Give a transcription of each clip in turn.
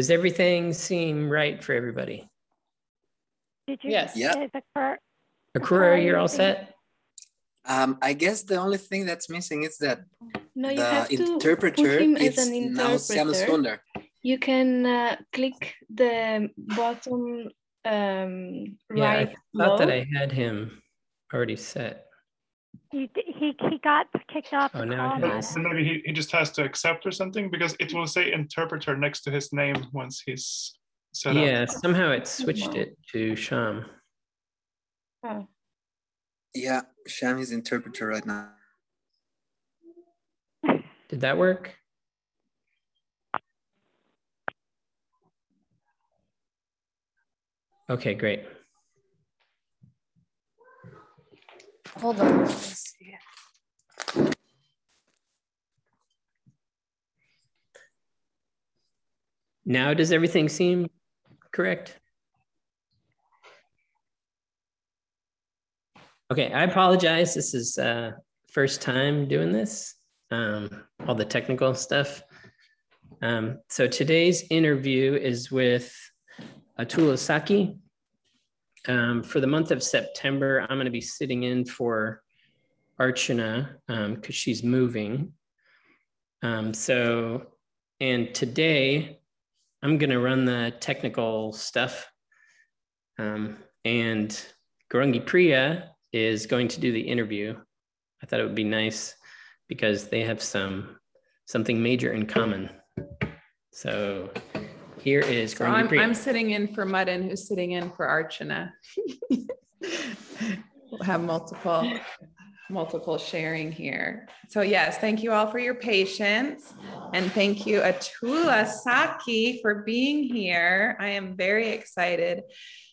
Does everything seem right for everybody? Did you? Yes. Yeah. is Akura- Akura, you're all set? Um, I guess the only thing that's missing is that No, you the have to interpreter is as now Sam interpreter. You can uh, click the bottom um, Yeah, I right thought that. I had him already set. He, he, he got kicked off Oh, the now I call, have Mata. this. So maybe he, he just has to accept or something because it will say interpreter next to his name once he's set up. Yeah, somehow it switched it to Sham. Oh. Yeah, Sham is interpreter right now. Did that work? Okay, great. Hold on. Let's see. Now does everything seem correct? Okay, I apologize. This is uh first time doing this. Um, all the technical stuff. Um, so today's interview is with Atul Saki. Um, for the month of September, I'm going to be sitting in for Archana because she's moving. Um, so, and today I'm going to run the technical stuff. Um, and Gaurangi Priya is going to do the interview. I thought it would be nice because they have some something major in common. So here is So Gaurangi I'm, Priya. I'm sitting in for Mudden, who's sitting in for Archana. we'll have multiple, multiple sharing here. So yes, thank you all for your patience. And thank you, Atula Saki, for being here. I am very excited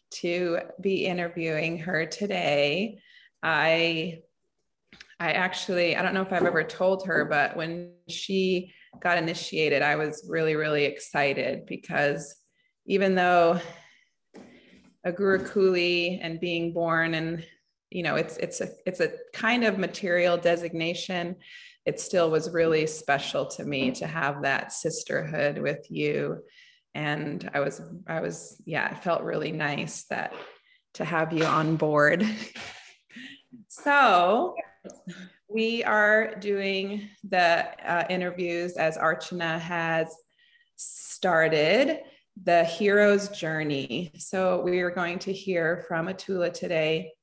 to be interviewing her today. I I actually, I don't know if I've ever told her, but when she got initiated, I was really, really excited because even though a Gurukuli and being born and you know it's it's a it's a kind of material designation it still was really special to me to have that sisterhood with you. And i was i was yeah it felt really nice that to have you on board. So we are doing the uh, interviews as Archana has started the hero's journey. So we are going to hear from Atula today,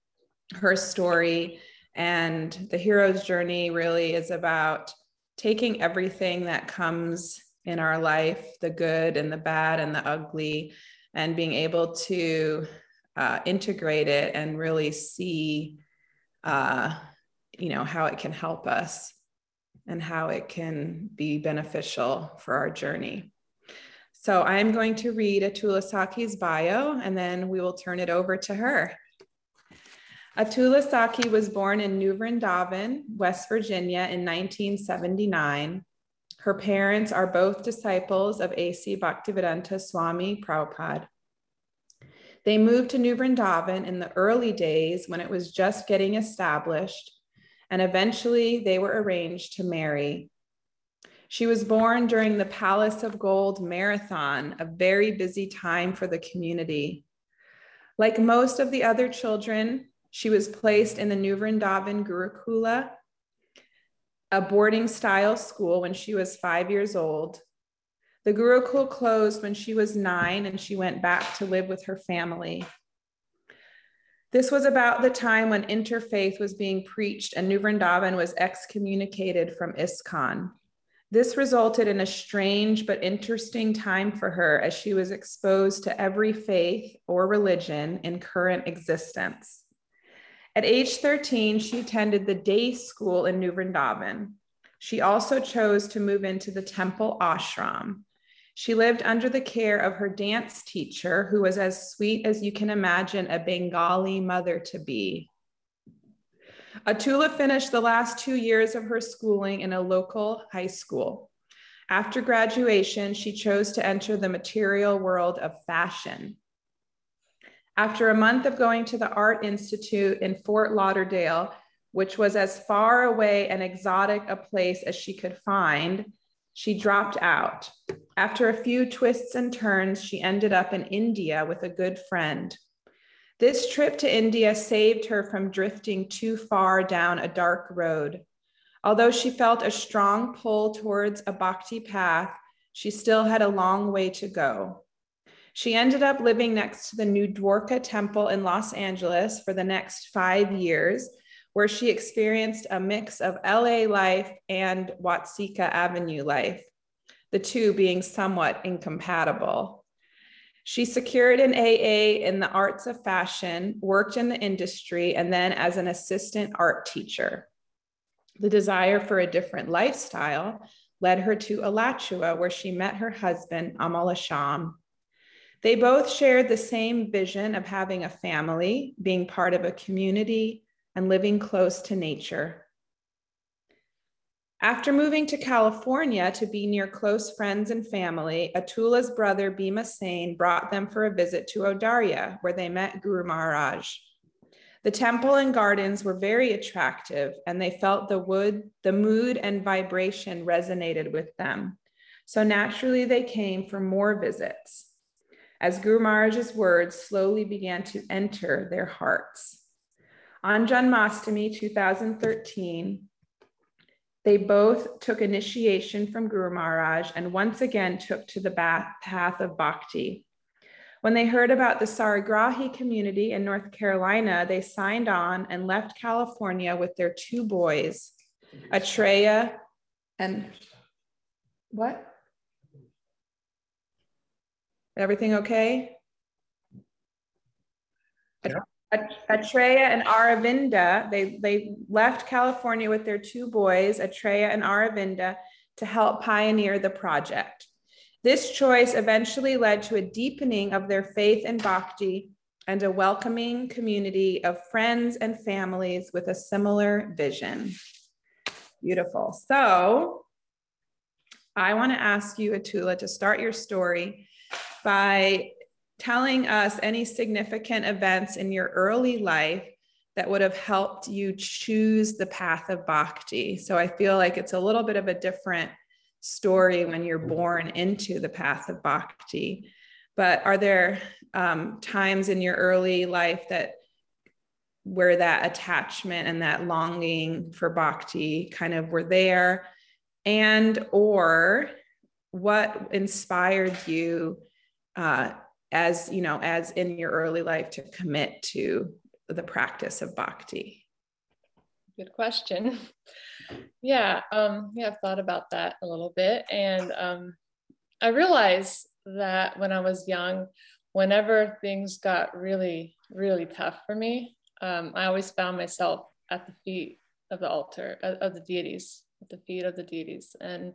her story. And the hero's journey really is about taking everything that comes in our life the good and the bad and the ugly and being able to uh, integrate it and really see uh, you know how it can help us and how it can be beneficial for our journey so i'm going to read atula saki's bio and then we will turn it over to her atula saki was born in new vrindavan west virginia in 1979 her parents are both disciples of A.C. Bhaktivedanta Swami Prabhupada. They moved to New Vrindavan in the early days when it was just getting established, and eventually they were arranged to marry. She was born during the Palace of Gold Marathon, a very busy time for the community. Like most of the other children, she was placed in the New Vrindavan Gurukula, a boarding style school when she was five years old. The Gurukul closed when she was nine and she went back to live with her family. This was about the time when interfaith was being preached and New Vrindavan was excommunicated from ISKCON. This resulted in a strange but interesting time for her as she was exposed to every faith or religion in current existence. At age 13, she attended the day school in New Vrindavan. She also chose to move into the temple ashram. She lived under the care of her dance teacher, who was as sweet as you can imagine a Bengali mother to be. Atula finished the last two years of her schooling in a local high school. After graduation, she chose to enter the material world of fashion. After a month of going to the Art Institute in Fort Lauderdale, which was as far away and exotic a place as she could find, She dropped out. After a few twists and turns, she ended up in India with a good friend. This trip to India saved her from drifting too far down a dark road. Although she felt a strong pull towards a bhakti path, she still had a long way to go. She ended up living next to the new Dwarka Temple in Los Angeles for the next five years where she experienced a mix of LA life and Watseka Avenue life, the two being somewhat incompatible. She secured an AA in the arts of fashion, worked in the industry, and then as an assistant art teacher. The desire for a different lifestyle led her to Alachua, where she met her husband, Amal Asham. They both shared the same vision of having a family, being part of a community, and living close to nature. After moving to California to be near close friends and family, Atula's brother Bhima Sain brought them for a visit to Audarya, where they met Guru Maharaj. The temple and gardens were very attractive, and they felt the wood, the mood and vibration resonated with them. So naturally, they came for more visits. As Guru Maharaj's words slowly began to enter their hearts. On Janmashtami 2013, they both took initiation from Guru Maharaj and once again took to the path of bhakti. When they heard about the Saragrahi community in North Carolina, they signed on and left California with their two boys, Atreya and what? Everything okay? Yeah. Atreya and Aravinda, they, they left California with their two boys, Atreya and Aravinda, to help pioneer the project. This choice eventually led to a deepening of their faith in bhakti and a welcoming community of friends and families with a similar vision. Beautiful. So I want to ask you, Atula, to start your story by telling us any significant events in your early life that would have helped you choose the path of bhakti. So I feel like it's a little bit of a different story when you're born into the path of bhakti. But are there um, times in your early life that where that attachment and that longing for bhakti kind of were there and or what inspired you uh, as you know as in your early life to commit to the practice of bhakti? Good question. Yeah um yeah i've thought about that a little bit. And um i realized that when i was young whenever things got really really tough for me um, i always found myself at the feet of the altar of, of the deities at the feet of the deities. And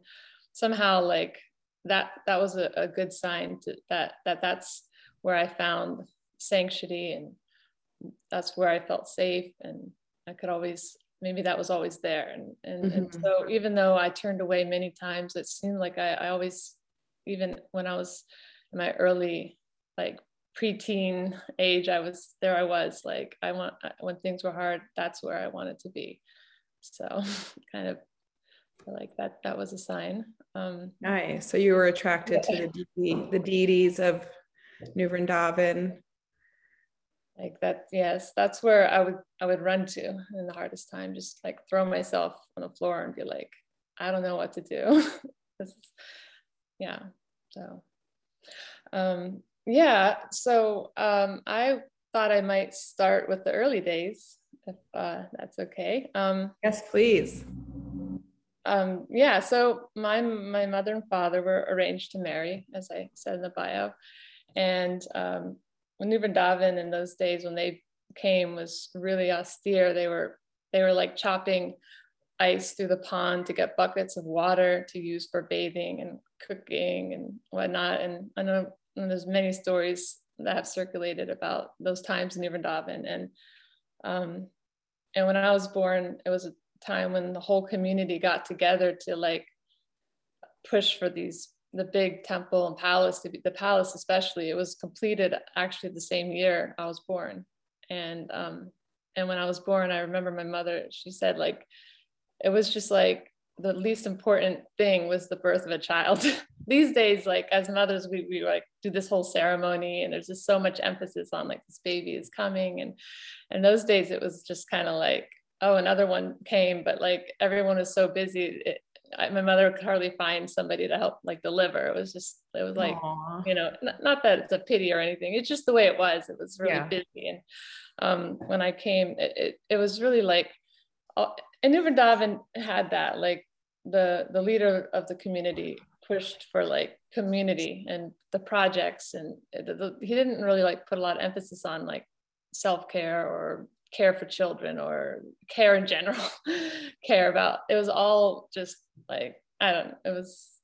somehow like that that was a, a good sign to, that that that's where I found sanctity and that's where I felt safe and I could always maybe that was always there and and, mm-hmm. and so even though I turned away many times it seemed like I, I always even when I was in my early like preteen age I was there I was like I want when things were hard that's where I wanted to be so kind of like that that was a sign um nice so you were attracted yeah. to the the deities of New Vrindavan. Like that, yes, that's where I would I would run to in the hardest time, just like throw myself on the floor and be like, I don't know what to do. this is, yeah. So um yeah, so um I thought I might start with the early days, if uh, that's okay. Um, yes, please. Um, yeah, so my my mother and father were arranged to marry, as I said in the bio, and um, Vrindavan in those days when they came was really austere. They were they were like chopping ice through the pond to get buckets of water to use for bathing and cooking and whatnot. And I know there's many stories that have circulated about those times in New. And um, and when I was born, it was a time when the whole community got together to like push for these the big temple and palace, to be the palace especially, it was completed actually the same year I was born. And um, and when I was born, I remember my mother, she said like, it was just like the least important thing was the birth of a child. These days, like as mothers, we, we like do this whole ceremony and there's just so much emphasis on like this baby is coming. And and those days it was just kind of like, oh, another one came, but like everyone was so busy. It, I, my mother could hardly find somebody to help like deliver. It was just, it was like, Aww. you know, not, not, that it's a pity or anything. It's just the way it was. It was really yeah. busy. And um, when I came, it, it, it was really like, uh, and New Vrindavan had that, like the the leader of the community pushed for like community and the projects and the, the, he didn't really like put a lot of emphasis on like self-care or care for children or care in general care about it was all just like i don't know it was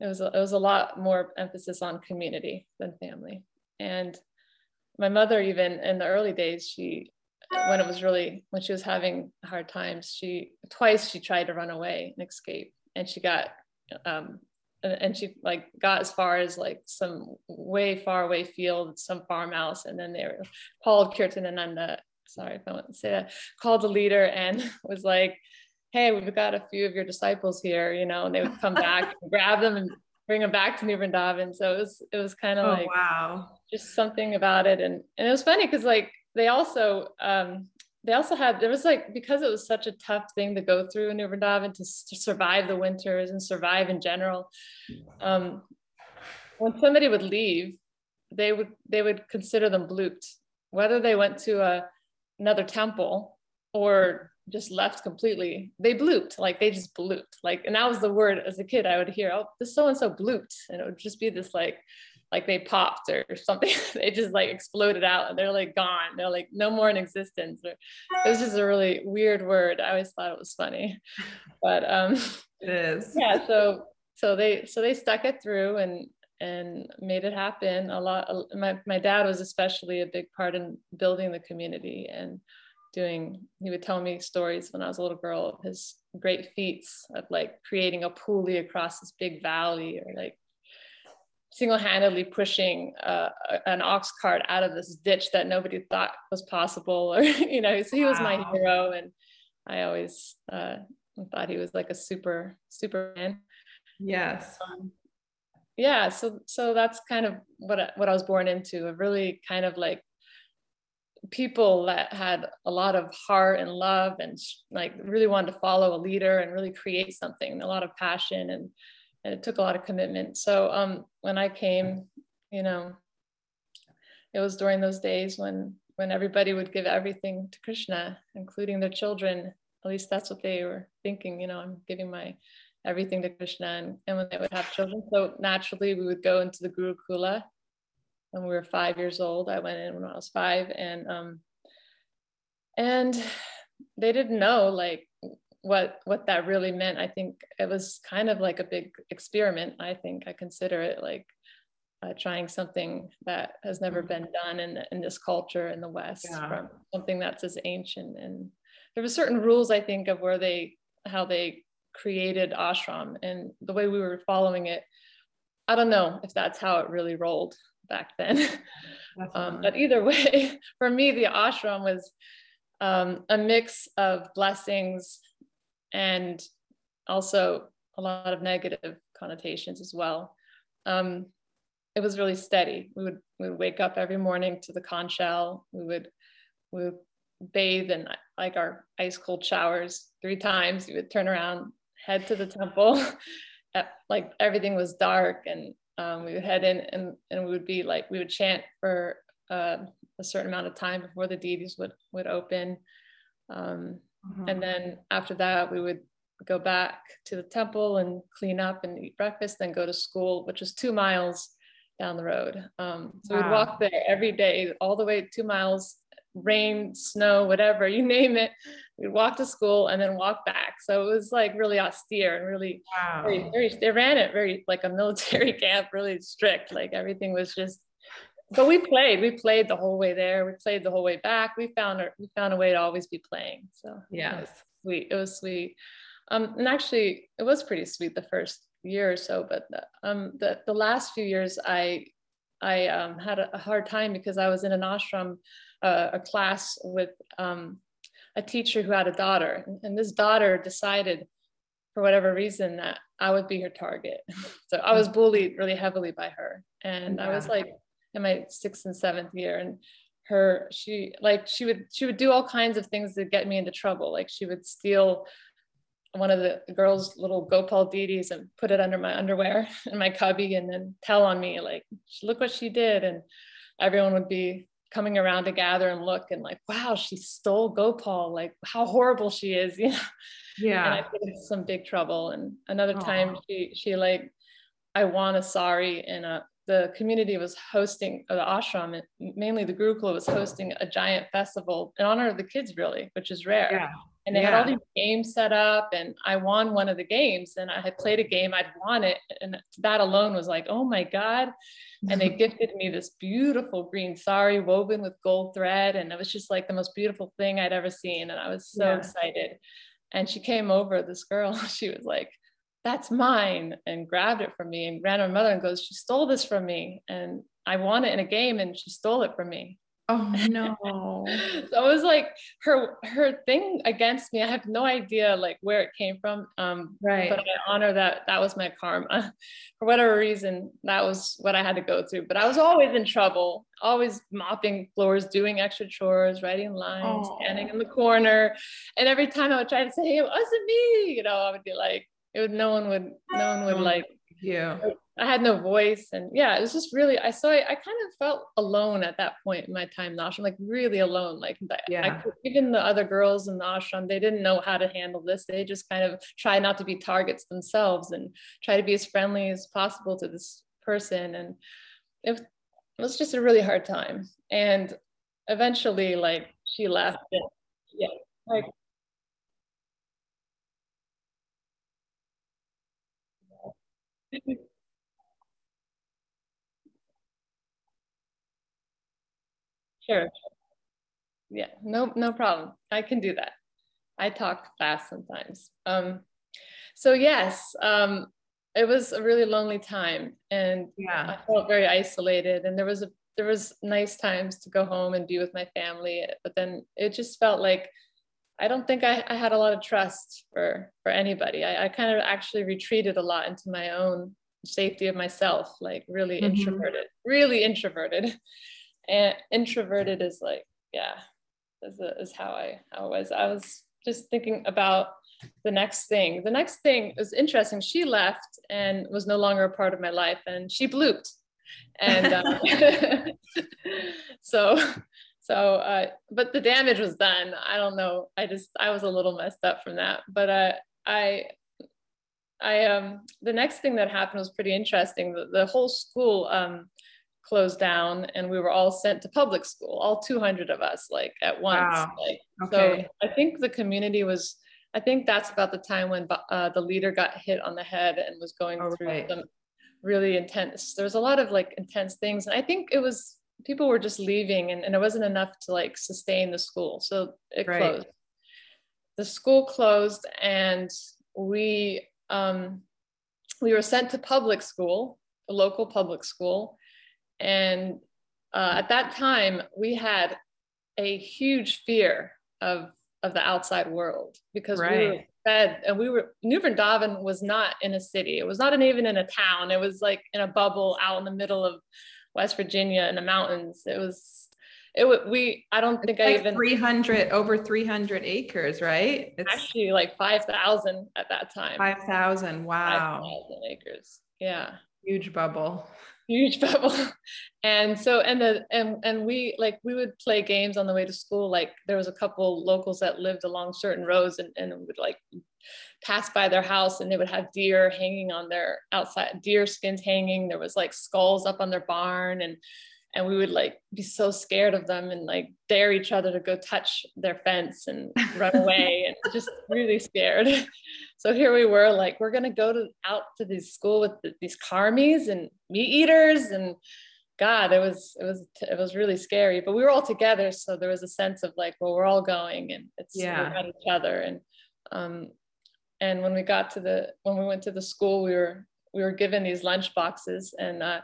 it was it was a lot more emphasis on community than family. And my mother even in the early days she when it was really when she was having hard times she twice she tried to run away and escape. And she got um and she like got as far as like some way far away field some farmhouse. And then they were called kirtanananda sorry if i want to say that called the leader and was like hey we've got a few of your disciples here you know and they would come back and grab them and bring them back to New Vrindavan. So it was it was kind of oh, like wow, just something about it, and and it was funny because like they also um, they also had there was like because it was such a tough thing to go through in New Vrindavan to, to survive the winters and survive in general. Um, when somebody would leave, they would they would consider them blooped, whether they went to a, another temple or just left completely. They blooped, like they just blooped, like, and that was the word as a kid I would hear, oh, this so and so blooped, and it would just be this like like they popped or something. they just like exploded out and they're like gone. They're like no more in existence. Or, it was just a really weird word. I always thought it was funny, but um, it is. Yeah. So so they so they stuck it through and and made it happen. A lot. My my dad was especially a big part in building the community and doing. He would tell me stories when I was a little girl of his great feats of like creating a pulley across this big valley or like single-handedly pushing uh, an ox cart out of this ditch that nobody thought was possible or you know so he was wow. my hero and i always uh, thought he was like a super superman yes um, yeah so so that's kind of what I, what I was born into a really kind of like people that had a lot of heart and love and like really wanted to follow a leader and really create something a lot of passion and and it took a lot of commitment. So um, when I came, you know, it was during those days when when everybody would give everything to Krishna, including their children. At least that's what they were thinking. You know, I'm giving my everything to Krishna, and, and when they would have children, so naturally we would go into the Gurukula. When we were five years old, I went in when I was five, and um, and they didn't know like what what that really meant i think it was kind of like a big experiment i think i consider it like uh, trying something that has never mm-hmm. been done in, in this culture in the west yeah. from something that's as ancient and there were certain rules i think of where they how they created ashram and the way we were following it i don't know if that's how it really rolled back then um, but either way for me the ashram was um, a mix of blessings and also a lot of negative connotations as well. Um, it was really steady. We would we would wake up every morning to the conch shell. We would we would bathe in like our ice cold showers three times. We would turn around, head to the temple. like everything was dark, and um, we would head in, and and we would be like we would chant for uh, a certain amount of time before the deities would would open. Um, Mm-hmm. And then after that, we would go back to the temple and clean up and eat breakfast, then go to school, which was two miles down the road. Um, so wow. we'd walk there every day, all the way two miles, rain, snow, whatever, you name it. We'd walk to school and then walk back. So it was like really austere and really, wow. very, very, they ran it very like a military camp, really strict. Like everything was just but we played we played the whole way there we played the whole way back we found our, we found a way to always be playing so yeah it was sweet it was sweet um and actually it was pretty sweet the first year or so but the, um the, the last few years i i um, had a, a, hard time because i was in an ashram uh, a class with um a teacher who had a daughter and this daughter decided for whatever reason that I would be her target. so I was mm. bullied really heavily by her. And yeah. I was like in my sixth and seventh year. And her, she like she would she would do all kinds of things to get me into trouble. Like she would steal one of the girls' little Gopal deities and put it under my underwear in my cubby and then tell on me, like, look what she did. And everyone would be coming around to gather and look and like, wow, she stole Gopal. Like, how horrible she is, you know? Yeah. And I get into some big trouble. And another Aww. time she she like, I want a sari in a the community was hosting the ashram, mainly the Gurukula was hosting a giant festival in honor of the kids, really, which is rare. Yeah and they yeah. had all these games set up and i won one of the games and i had played a game i'd won it and that alone was like oh my god and they gifted me this beautiful green sari woven with gold thread and it was just like the most beautiful thing i'd ever seen and i was so yeah. excited and she came over this girl she was like that's mine and grabbed it from me and ran to my mother and goes she stole this from me and i won it in a game and she stole it from me Oh no. so it was like her her thing against me. I have no idea like where it came from. Um right. but I honor that that was my karma. For whatever reason, that was what I had to go through. But I was always in trouble, always mopping floors, doing extra chores, writing lines, oh. standing in the corner. And every time I would try to say, hey, it wasn't me, you know, I would be like, it would no one would no one would like yeah oh, I had no voice. And yeah, it was just really, I saw, I, I kind of felt alone at that point in my time in ashram, like really alone. Like yeah. I, even the other girls in the ashram, they didn't know how to handle this. They just kind of try not to be targets themselves and try to be as friendly as possible to this person. And it, it was just a really hard time. And eventually like she left yeah, like Sure. Yeah, no, no problem. I can do that. I talk fast sometimes. Um, so yes, um, it was a really lonely time, and yeah, I felt very isolated. And there was a there was nice times to go home and be with my family, but then it just felt like I don't think I, I had a lot of trust for for anybody. I, I kind of actually retreated a lot into my own safety of myself, like really mm-hmm. introverted, really introverted. And introverted is like yeah is, a, is how I how I was. I was just thinking about the next thing. The next thing was interesting. She left and was no longer a part of my life and she blooped. And um, so so uh, but the damage was done I don't know I just I was a little messed up from that but uh, I I um the next thing that happened was pretty interesting the, the whole school um closed down and we were all sent to public school all 200 of us like at once wow. like, okay. so i think the community was i think that's about the time when uh, the leader got hit on the head and was going oh, through right. some really intense there was a lot of like intense things and i think it was people were just leaving and, and it wasn't enough to like sustain the school so it right. closed the school closed and we um, we were sent to public school a local public school and uh, at that time, we had a huge fear of, of the outside world because right. we were fed and we were, New Vrindavan was not in a city. It was not an, even in a town. It was like in a bubble out in the middle of West Virginia in the mountains. It was, it would, we, I don't think it's I like even. 300, over 300 acres, right? It's actually like 5,000 at that time. 5,000. Wow. 5,000 acres. Yeah. Huge bubble huge bubble and so and the and and we like we would play games on the way to school like there was a couple locals that lived along certain roads and, and would like pass by their house and they would have deer hanging on their outside deer skins hanging. There was like skulls up on their barn and and we would like be so scared of them and like dare each other to go touch their fence and run away and just really scared. So here we were like we're going to go to out to this school with the, these karmis and meat eaters and god it was it was it was really scary but we were all together. So there was a sense of like well we're all going and it's yeah. we each other and um and when we got to the when we went to the school we were we were given these lunch boxes and uh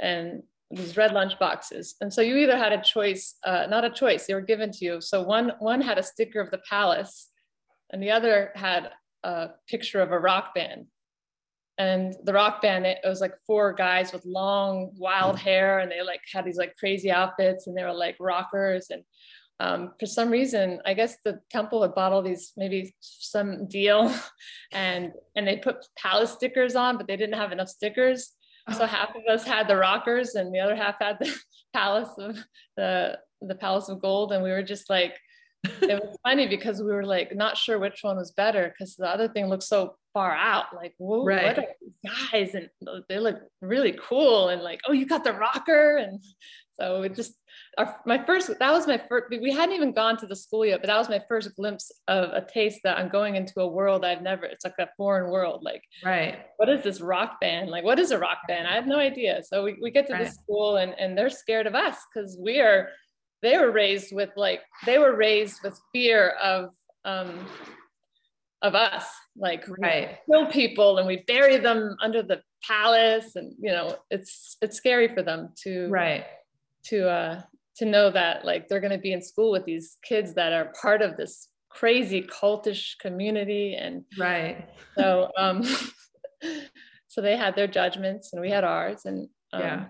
and these red lunch boxes and so you either had a choice uh, not a choice they were given to you so one one had a sticker of the palace and the other had a picture of a rock band. And the rock band, it was like four guys with long, wild hair, and they like had these like crazy outfits, and they were like rockers. And um, for some reason, I guess the temple had bought all these maybe some deal, and and they put palace stickers on, but they didn't have enough stickers. So half of us had the rockers, and the other half had the palace of the the palace of gold, and we were just like it was funny because we were like not sure which one was better because the other thing looked so far out. Like Whoa, right. what are these guys? And they look really cool and like oh you got the rocker. And so it just our, my first that was my first we hadn't even gone to the school yet but that was my first glimpse of a taste that i'm going into a world i've never it's like a foreign world like right. what is this rock band? Like what is a rock band? I have no idea. So we, we get to right. the school and and they're scared of us because we are they were raised with like they were raised with fear of um of us. Like right. kill people and we bury them under the palace and you know it's it's scary for them to right to uh to know that like they're going to be in school with these kids that are part of this crazy cultish community and right so um so they had their judgments and we had ours and um, yeah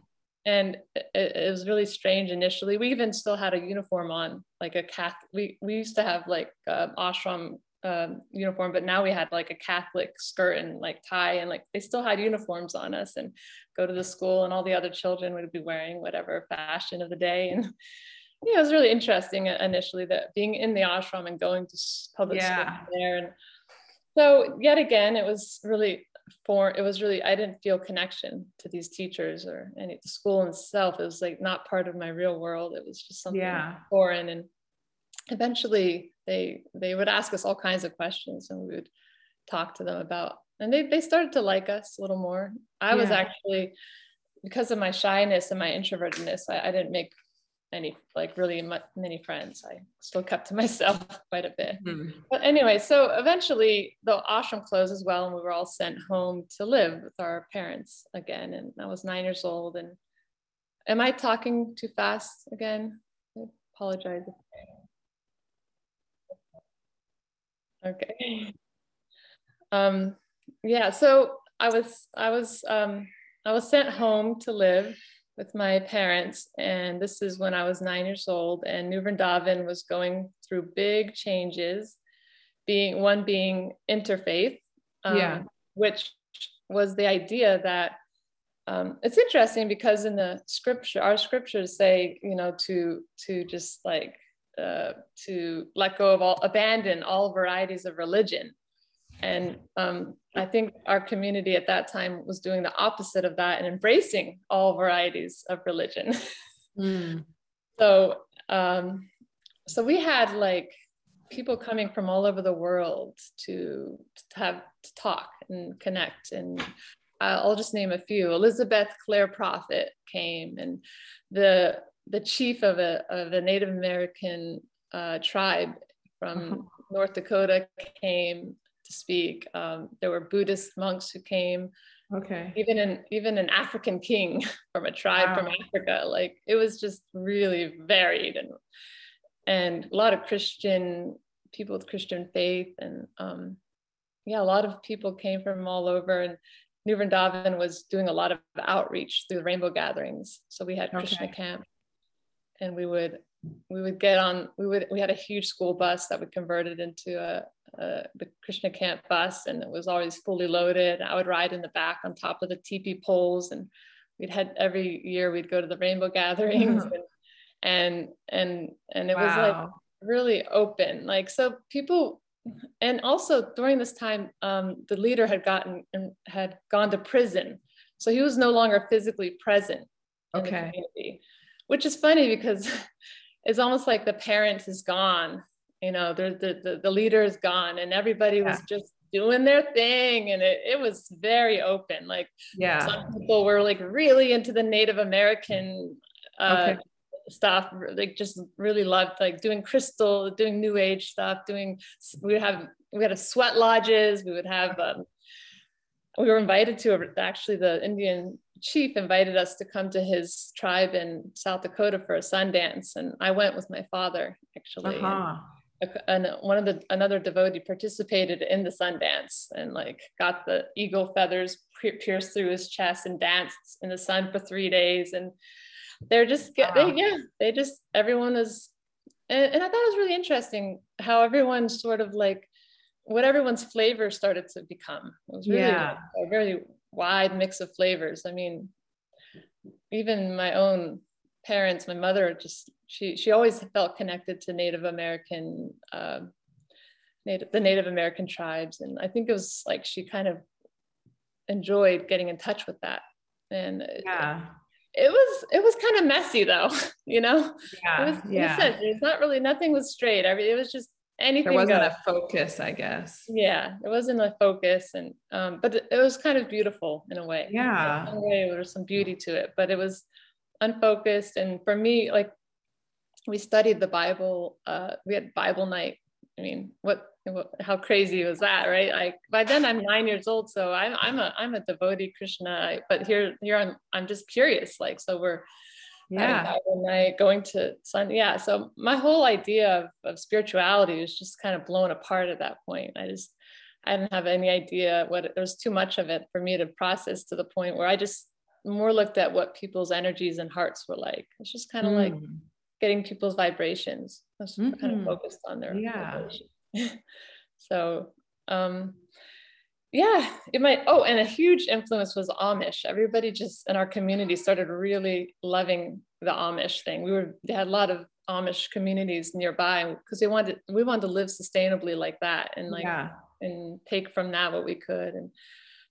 and it, it, was really strange initially. We even still had a uniform on, like a Catholic. We we used to have like um, ashram um, uniform, but now we had like a Catholic skirt and like tie, and like they still had uniforms on us, and go to the school, and all the other children would be wearing whatever fashion of the day, and yeah, it was really interesting initially that being in the ashram and going to public yeah. school there, and so yet again, it was really for it was really i didn't feel connection to these teachers or any the school itself. It was like not part of my real world. It was just something yeah. foreign. And eventually they they would ask us all kinds of questions and we would talk to them about and they, they started to like us a little more i yeah. was actually because of my shyness and my introvertedness I, I didn't make any like really many friends. I still kept to myself quite a bit. Mm-hmm. But anyway, so eventually the ashram closed as well, and we were all sent home to live with our parents again. And I was nine years old. And am I talking too fast again? I apologize. Okay. Um, yeah. So I was I was um, I was sent home to live with my parents. And this is when I was nine years old. And New Vrindavan was going through big changes, being one being interfaith, um, yeah. which was the idea that um, it's interesting because in the scripture, our scriptures say, you know, to to just like uh, to let go of all, abandon all varieties of religion. And um, I think our community at that time was doing the opposite of that and embracing all varieties of religion. Mm. so, um, so we had like people coming from all over the world to, to have to talk and connect. And I'll just name a few. Elizabeth Clare Prophet came, and the the chief of a of a Native American uh, tribe from uh-huh. North Dakota came to speak. Um, there were Buddhist monks who came. Okay. Even an even an African king from a tribe wow. from Africa. Like it was just really varied and and a lot of Christian people with Christian faith and um, yeah, a lot of people came from all over and New Vrindavan was doing a lot of outreach through the rainbow gatherings. So we had Krishna okay. camp and we would we would get on we would we had a huge school bus that we converted into a, uh, the Krishna camp bus, and it was always fully loaded. I would ride in the back on top of the teepee poles, and we'd had every year we'd go to the rainbow gatherings, and, and and and it wow. was like really open. Like so, people, and also during this time, um, the leader had gotten and had gone to prison, so he was no longer physically present in okay. Which is funny because it's almost like the parent is gone you know the, the, the leader is gone and everybody yeah. was just doing their thing and it, it was very open like yeah some people were like really into the native american uh, okay. stuff like just really loved like doing crystal doing new age stuff doing we would have we had a sweat lodges we would have um, we were invited to actually the indian chief invited us to come to his tribe in south dakota for a sun dance and i went with my father actually uh-huh and one of the another devotee participated in the sun dance and like got the eagle feathers pierced through his chest and danced in the sun for three days and they're just wow. they, yeah they just everyone is and, and i thought it was really interesting how everyone sort of like what everyone's flavor started to become it was really yeah. a very wide mix of flavors i mean even my own parents my mother just she she always felt connected to Native American uh, Native the Native American tribes, and I think it was like she kind of enjoyed getting in touch with that. And yeah. It, it was it was kind of messy though, you know. Yeah, it was, yeah. It's not really nothing was straight. Every it was just anything. There wasn't goes. a focus, I guess. Yeah, it wasn't a focus, and um, but it, it was kind of beautiful in a way. Yeah, in a way, there was some beauty to it, but it was unfocused. And for me, like we studied the Bible. Uh, we had Bible night. I mean, what, what, how crazy was that, right? Like by then I'm nine years old, so I'm I'm a I'm a devotee Krishna. But here here I'm I'm just curious. Like so we're yeah Bible night going to sun Yeah. So my whole idea of, of spirituality was just kind of blown apart at that point. I just I didn't have any idea what there was too much of it for me to process to the point where I just more looked at what people's energies and hearts were like. It's just kind of mm. like getting people's vibrations. I was mm-hmm. kind of mm-hmm. focused on their yeah. so um yeah, it might. Oh, and a huge influence was Amish. Everybody just in our community started really loving the Amish thing. We were they had a lot of Amish communities nearby because they wanted we wanted to live sustainably like that and like yeah. and take from that what we could. And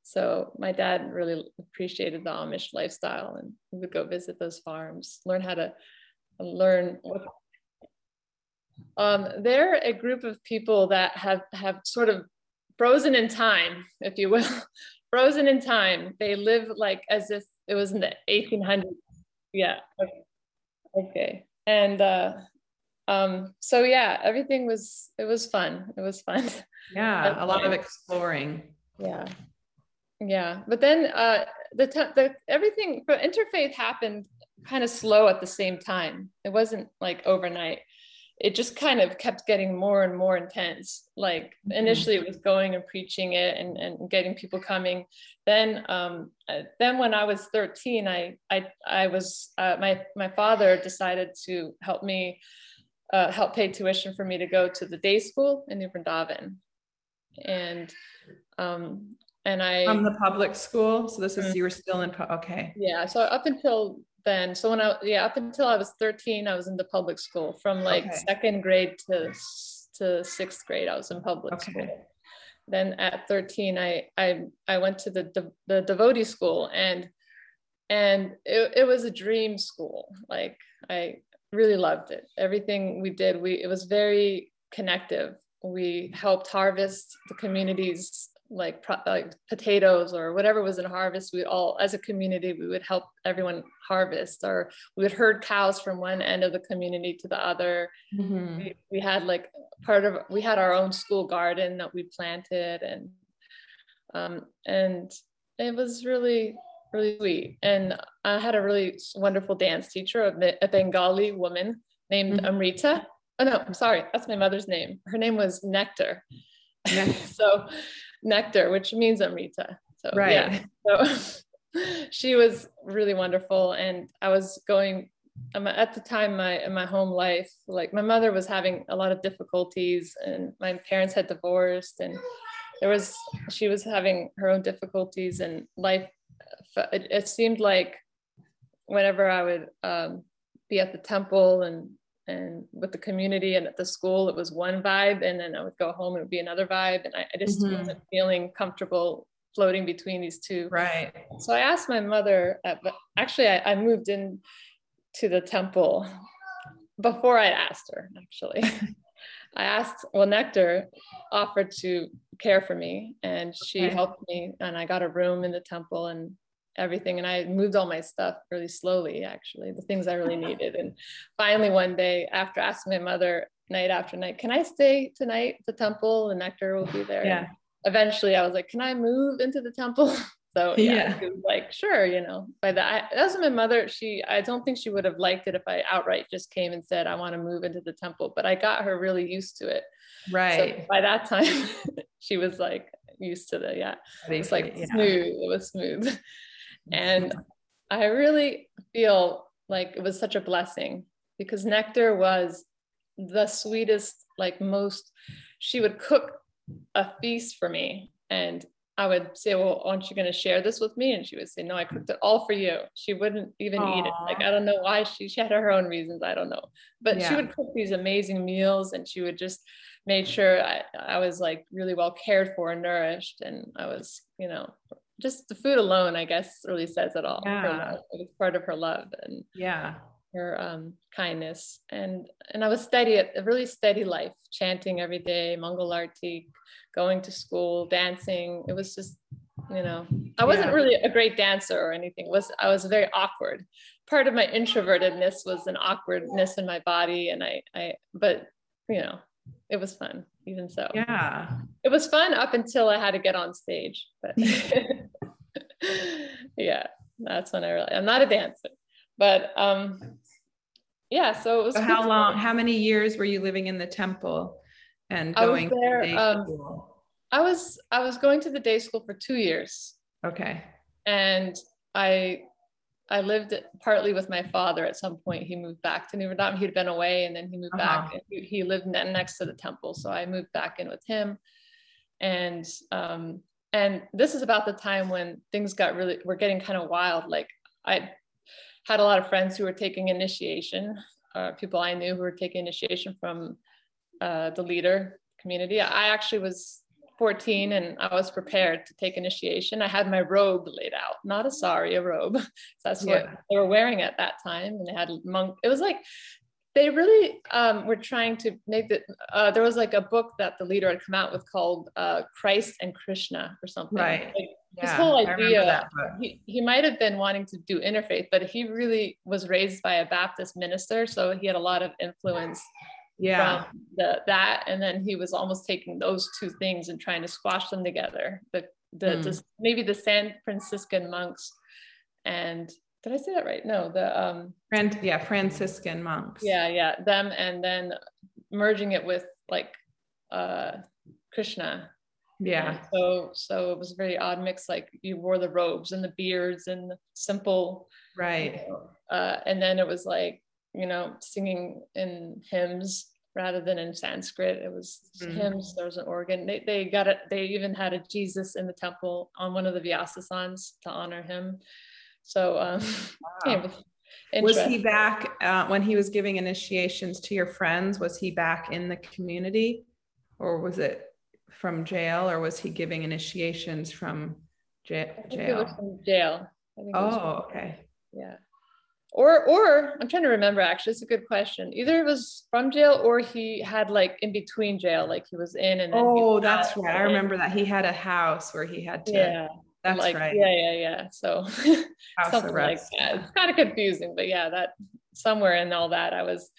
so my dad really appreciated the Amish lifestyle, and we would go visit those farms, learn how to learn um, they're a group of people that have have sort of frozen in time if you will. Frozen in time. They live like as if it was in the 1800s yeah. Okay, okay. and uh um so yeah everything was it was fun. It was fun. Yeah a lot of exploring. Yeah. Yeah. But then uh the, the everything for interfaith happened kind of slow at the same time. It wasn't like overnight. It just kind of kept getting more and more intense. Like mm-hmm. initially it was going and preaching it and, and getting people coming. Then um, uh, then when I was 13, I I, I was uh, my my father decided to help me uh, help pay tuition for me to go to the day school in New Vrindavan. And um, and I from the public school. So this is mm-hmm. you were still in okay. Yeah. So up until then so when i yeah up until i was 13 i was in the public school. From like okay. second grade to to sixth grade i was in public okay. school. Then at 13 i i i went to the the devotee school and and it, it was a dream school. Like i really loved it. Everything we did we it was very connective. We helped harvest the community's like, like potatoes or whatever was in harvest, we all, as a community, we would help everyone harvest, or we would herd cows from one end of the community to the other. Mm-hmm. We, we, had like part of, we had our own school garden that we planted, and um, and it was really really sweet. And I had a really wonderful dance teacher, a, a Bengali woman named mm-hmm. Amrita. Oh no, I'm sorry, that's my mother's name. Her name was Nectar. so nectar, which means Amrita. So right. yeah. So she was really wonderful. And I was going um, at the time my in my home life, like my mother was having a lot of difficulties and my parents had divorced and there was she was having her own difficulties and life it, it seemed like whenever I would um, be at the temple and and with the community and at the school it was one vibe and then i would go home and it would be another vibe and i, I just mm-hmm. wasn't feeling comfortable floating between these two right so i asked my mother at, uh, actually I, I moved in to the temple before i asked her actually i asked well nectar offered to care for me and she okay. helped me and i got a room in the temple and everything and i moved all my stuff really slowly actually the things i really needed and finally one day after asking my mother night after night can i stay tonight at the temple the nectar will be there yeah eventually i was like can i move into the temple So yeah, yeah. She was like, sure, you know, by that, that was my mother. She, I don't think she would have liked it if I outright just came and said, I want to move into the temple, but I got her really used to it. Right. So by that time, she was like used to the, yeah, it was like yeah. smooth. It was smooth. And I really feel like it was such a blessing because Nectar was the sweetest, like most, she would cook a feast for me and I would say, well, aren't you going to share this with me? And she would say, no, I cooked it all for you. She wouldn't even Aww. eat it. Like, I don't know why she, she had her own reasons. I don't know, but yeah. she would cook these amazing meals and she would just make sure I, I was like really well cared for and nourished. And I was, you know, just the food alone, I guess really says it all. Yeah. It was part of her love. And yeah, her um, kindness. And and I was steady, a really steady life, chanting every day, Mangal Arti, going to school, dancing. It was just, you know, I wasn't yeah. really a great dancer or anything. It was I was very awkward. Part of my introvertedness was an awkwardness in my body, and I I but you know, it was fun even so. Yeah, it was fun up until I had to get on stage, but. yeah, that's when I realized I'm not a dancer but um yeah so it was so how long how many years were you living in the temple and going I was there, um, I was I was going to the day school for two years. Okay. And I I lived partly with my father at some point. He moved back to New York. He'd been away and then he moved uh-huh. back. He, he, lived next to the temple. So I moved back in with him. And um, and this is about the time when things got really were getting kind of wild. Like I had a lot of friends who were taking initiation, uh, people I knew who were taking initiation from uh, the leader community. I actually was 14 and I was prepared to take initiation. I had my robe laid out, not a sari, a robe. so that's what they were wearing at that time. And they had monk, it was like, they really um, were trying to make the, uh, there was like a book that the leader had come out with called uh, Christ and Krishna or something. Right. Like, yeah, his whole idea he, he might have been wanting to do interfaith but he really was raised by a baptist minister so he had a lot of influence yeah from the, that and then he was almost taking those two things and trying to squash them together the the, mm. the maybe the san franciscan monks and did i say that right no the um Fran- yeah franciscan monks yeah yeah them and then merging it with like uh krishna yeah. so so it was a very odd mix. Like you wore the robes and the beards and the simple. Right. You know, uh, and then it was like you know singing in hymns rather than in Sanskrit. It was mm. hymns. There was an organ. They they got it. They even had a Jesus in the temple on one of the Vyasasans to honor him. So um, wow. was he back uh, when he was giving initiations to your friends? Was he back in the community, or was it from jail or was he giving initiations from j- jail? from jail. oh, okay. Yeah. Or, or I'm trying to remember actually, it's a good question. Either it was from jail or he had like in between jail, like he was in and Oh, that's right. I remember that he had a house where he had to. Yeah. That's like, right. Yeah, yeah, yeah. So something arrest. like that. It's kind of confusing, but yeah, that somewhere in all that I was,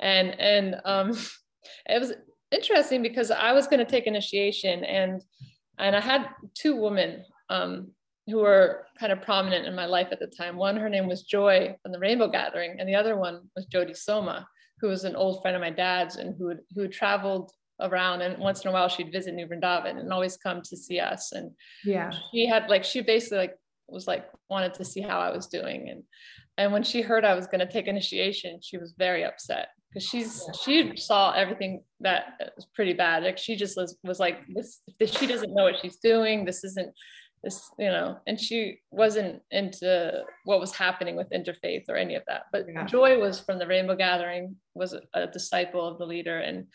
and and um, it was interesting because I was going to take initiation and and I had two women um, who were kind of prominent in my life at the time. One, her name was Joy from the Rainbow Gathering, and the other one was Jody Soma, who was an old friend of my dad's and who had, who traveled around and once in a while she'd visit New Vrindavan and always come to see us. And yeah, she had like she basically like was like wanted to see how I was doing and and when she heard I was going to take initiation, she was very upset because she's she saw everything that was pretty bad. Like she just was, was like this, this. She doesn't know what she's doing. This isn't this, you know. And she wasn't into what was happening with interfaith or any of that. But yeah. Joy was from the Rainbow Gathering, was a, a disciple of the leader, and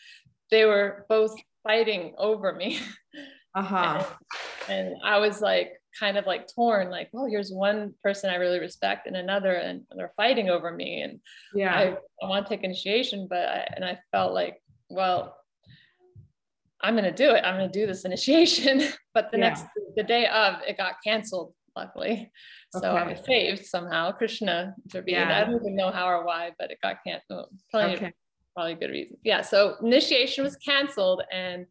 they were both fighting over me. Uh-huh. and, and I was like, kind of like torn like oh here's one person i really respect and another and they're fighting over me and yeah i, I want to take initiation but I, and i felt like well i'm going to do it i'm going to do this initiation but the yeah. next the day of it got canceled luckily so okay. i was saved somehow krishna intervened yeah. i don't even know how or why but it got canceled probably, okay. Probably a good reason yeah so initiation was canceled and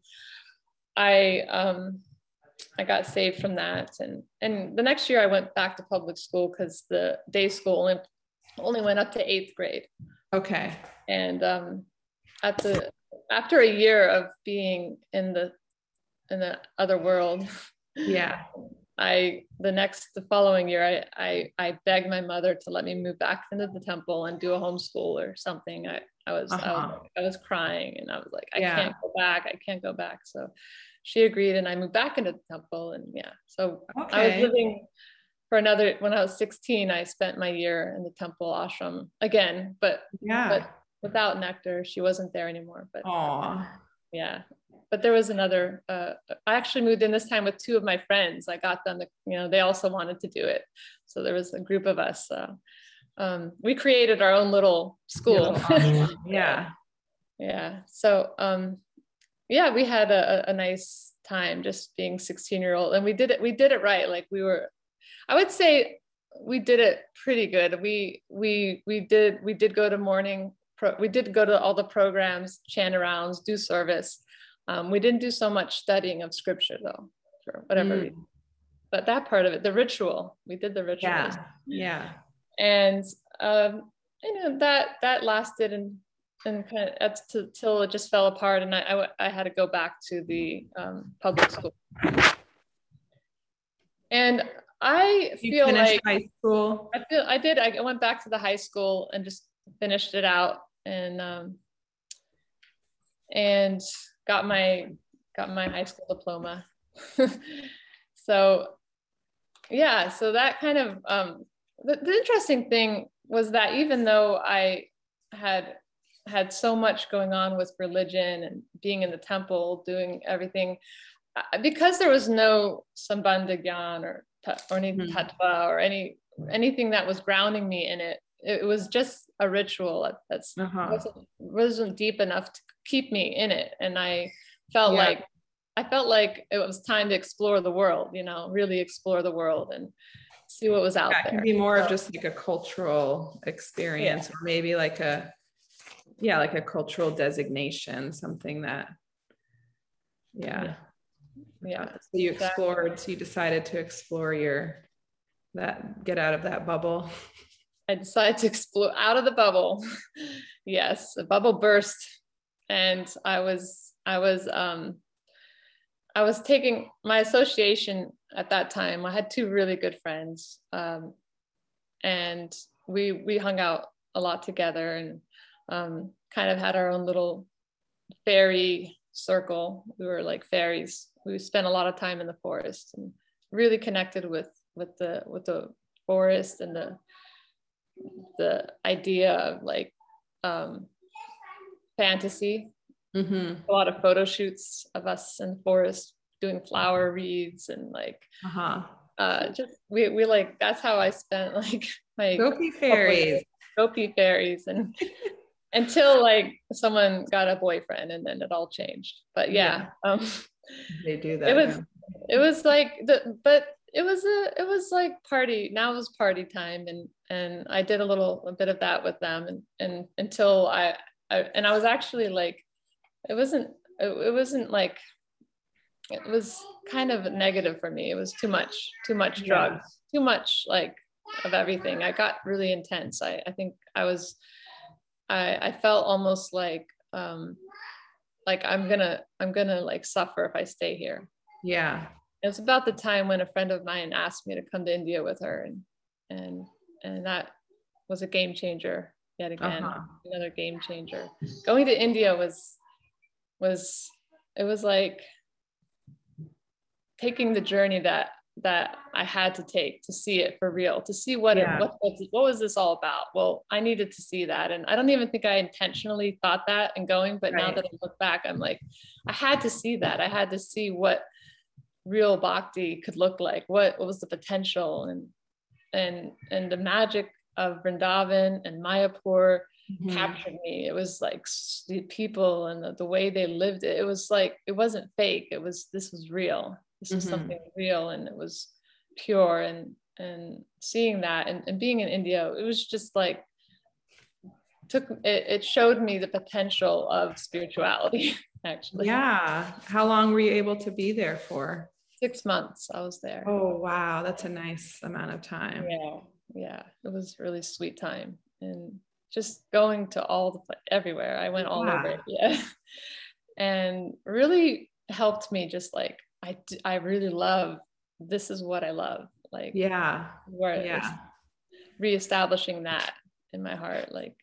i um I got saved from that. And and the next year I went back to public school because the day school only only went up to eighth grade. Okay. And um, at the after a year of being in the in the other world, yeah, I the next the following year I I I begged my mother to let me move back into the temple and do a homeschool or something. I I was uh-huh. I was I was crying and I was like I yeah. can't go back. I can't go back. So she agreed and I moved back into the temple and yeah. So okay. I was living for another when I was 16, I spent my year in the temple ashram again, but yeah, but without nectar, she wasn't there anymore. But Aww. yeah. But there was another uh, I actually moved in this time with two of my friends. I got them to, you know, they also wanted to do it. So there was a group of us. Uh, um, we created our own little school. yeah. yeah. So um yeah, we had a, a nice time just being 16 year old and we did it, we did it right. Like we were I would say we did it pretty good. We we we did we did go to morning pro, we did go to all the programs, chant arounds, do service. Um, we didn't do so much studying of scripture though, for whatever mm. reason. But that part of it, the ritual, we did the ritual. Yeah. Yeah. And um, you know that that lasted and and kind of until it just fell apart, and I, I, I had to go back to the um, public school. And I you feel like high school. I feel I did. I went back to the high school and just finished it out and um, and got my got my high school diploma. so yeah, so that kind of um, the, the interesting thing was that even though I had had so much going on with religion and being in the temple, doing everything, because there was no Sambandha Gyan or or any mm-hmm. tattva or any anything that was grounding me in it. It was just a ritual that's uh-huh. wasn't, wasn't deep enough to keep me in it, and I felt yeah. like I felt like it was time to explore the world. You know, really explore the world and see what was out that there. Can be more so, of just like a cultural experience, yeah. or maybe like a yeah, like a cultural designation, something that yeah. yeah yeah so you explored so you decided to explore your that get out of that bubble i decided to explore out of the bubble yes the bubble burst and i was i was um i was taking my association at that time i had two really good friends um and we we hung out a lot together and um kind of had our own little fairy circle we were like fairies we spent a lot of time in the forest and really connected with with the with the forest and the the idea of like um, fantasy. Mm-hmm. A lot of photo shoots of us in the forest doing flower wreaths and like uh-huh. uh, just we we like that's how I spent like my gopi fairies, gopi fairies, and until like someone got a boyfriend and then it all changed. But yeah, yeah. Um, they do that. It was yeah. it was like the but it was a it was like party now it was party time and and I did a little a bit of that with them and and until I, I and I was actually like it wasn't it, it wasn't like it was kind of negative for me. It was too much too much drugs yeah. too much like of everything. I got really intense. I I think I was I I felt almost like um like i'm gonna i'm gonna like suffer if i stay here. Yeah. It was about the time when a friend of mine asked me to come to india with her and and and that was a game changer yet again. Uh-huh. another game changer. Going to india was was it was like taking the journey that that I had to take to see it for real, to see what yeah. it, what, what, was this all about. Well, I needed to see that, and I don't even think I intentionally thought that and going, but right. now that I look back, I'm like, I had to see that. I had to see what real bhakti could look like. What what was the potential and and and the magic of Vrindavan and Mayapur mm-hmm. captured me. It was like the people and the, the way they lived it. It was like it wasn't fake. It was this was real this mm-hmm. is something real and it was pure and and seeing that and, and being in india it was just like took it, it showed me the potential of spirituality actually yeah how long were you able to be there for Six months I was there. Oh wow, that's a nice amount of time. Yeah, yeah, it was really sweet time, and just going to all the everywhere. I went all wow. over. Yeah, and really helped me. Just like I, I really love. This is what I love. Like yeah, where yeah, reestablishing that in my heart. Like,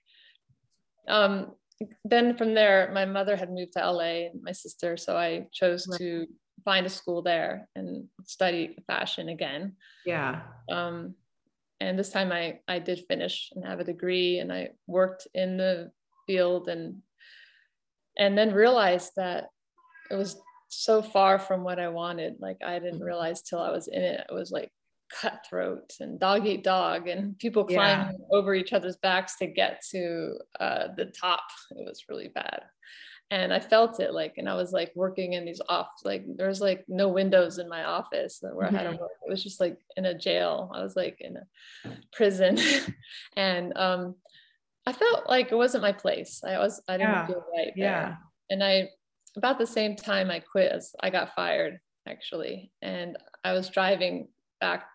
um, then from there, my mother had moved to LA, and my sister, so I chose right. to find a school there and study fashion again. Yeah. Um, and this time I I did finish and have a degree, and I worked in the field and and then realized that it was so far from what I wanted. Like I didn't mm-hmm. realize till I was in it. It was like cutthroat and dog eat dog and people climbing yeah. over each other's backs to get to uh, the top. It was really bad. And I felt it like, and I was like working in these off, like there's like no windows in my office where mm-hmm. I had to mm-hmm. work. It was just like in a jail. I was like in a prison. and um, I felt like it wasn't my place. I was, I didn't yeah. feel right. There. Yeah. And I, about the same time I quit, as I got fired actually. And I was driving back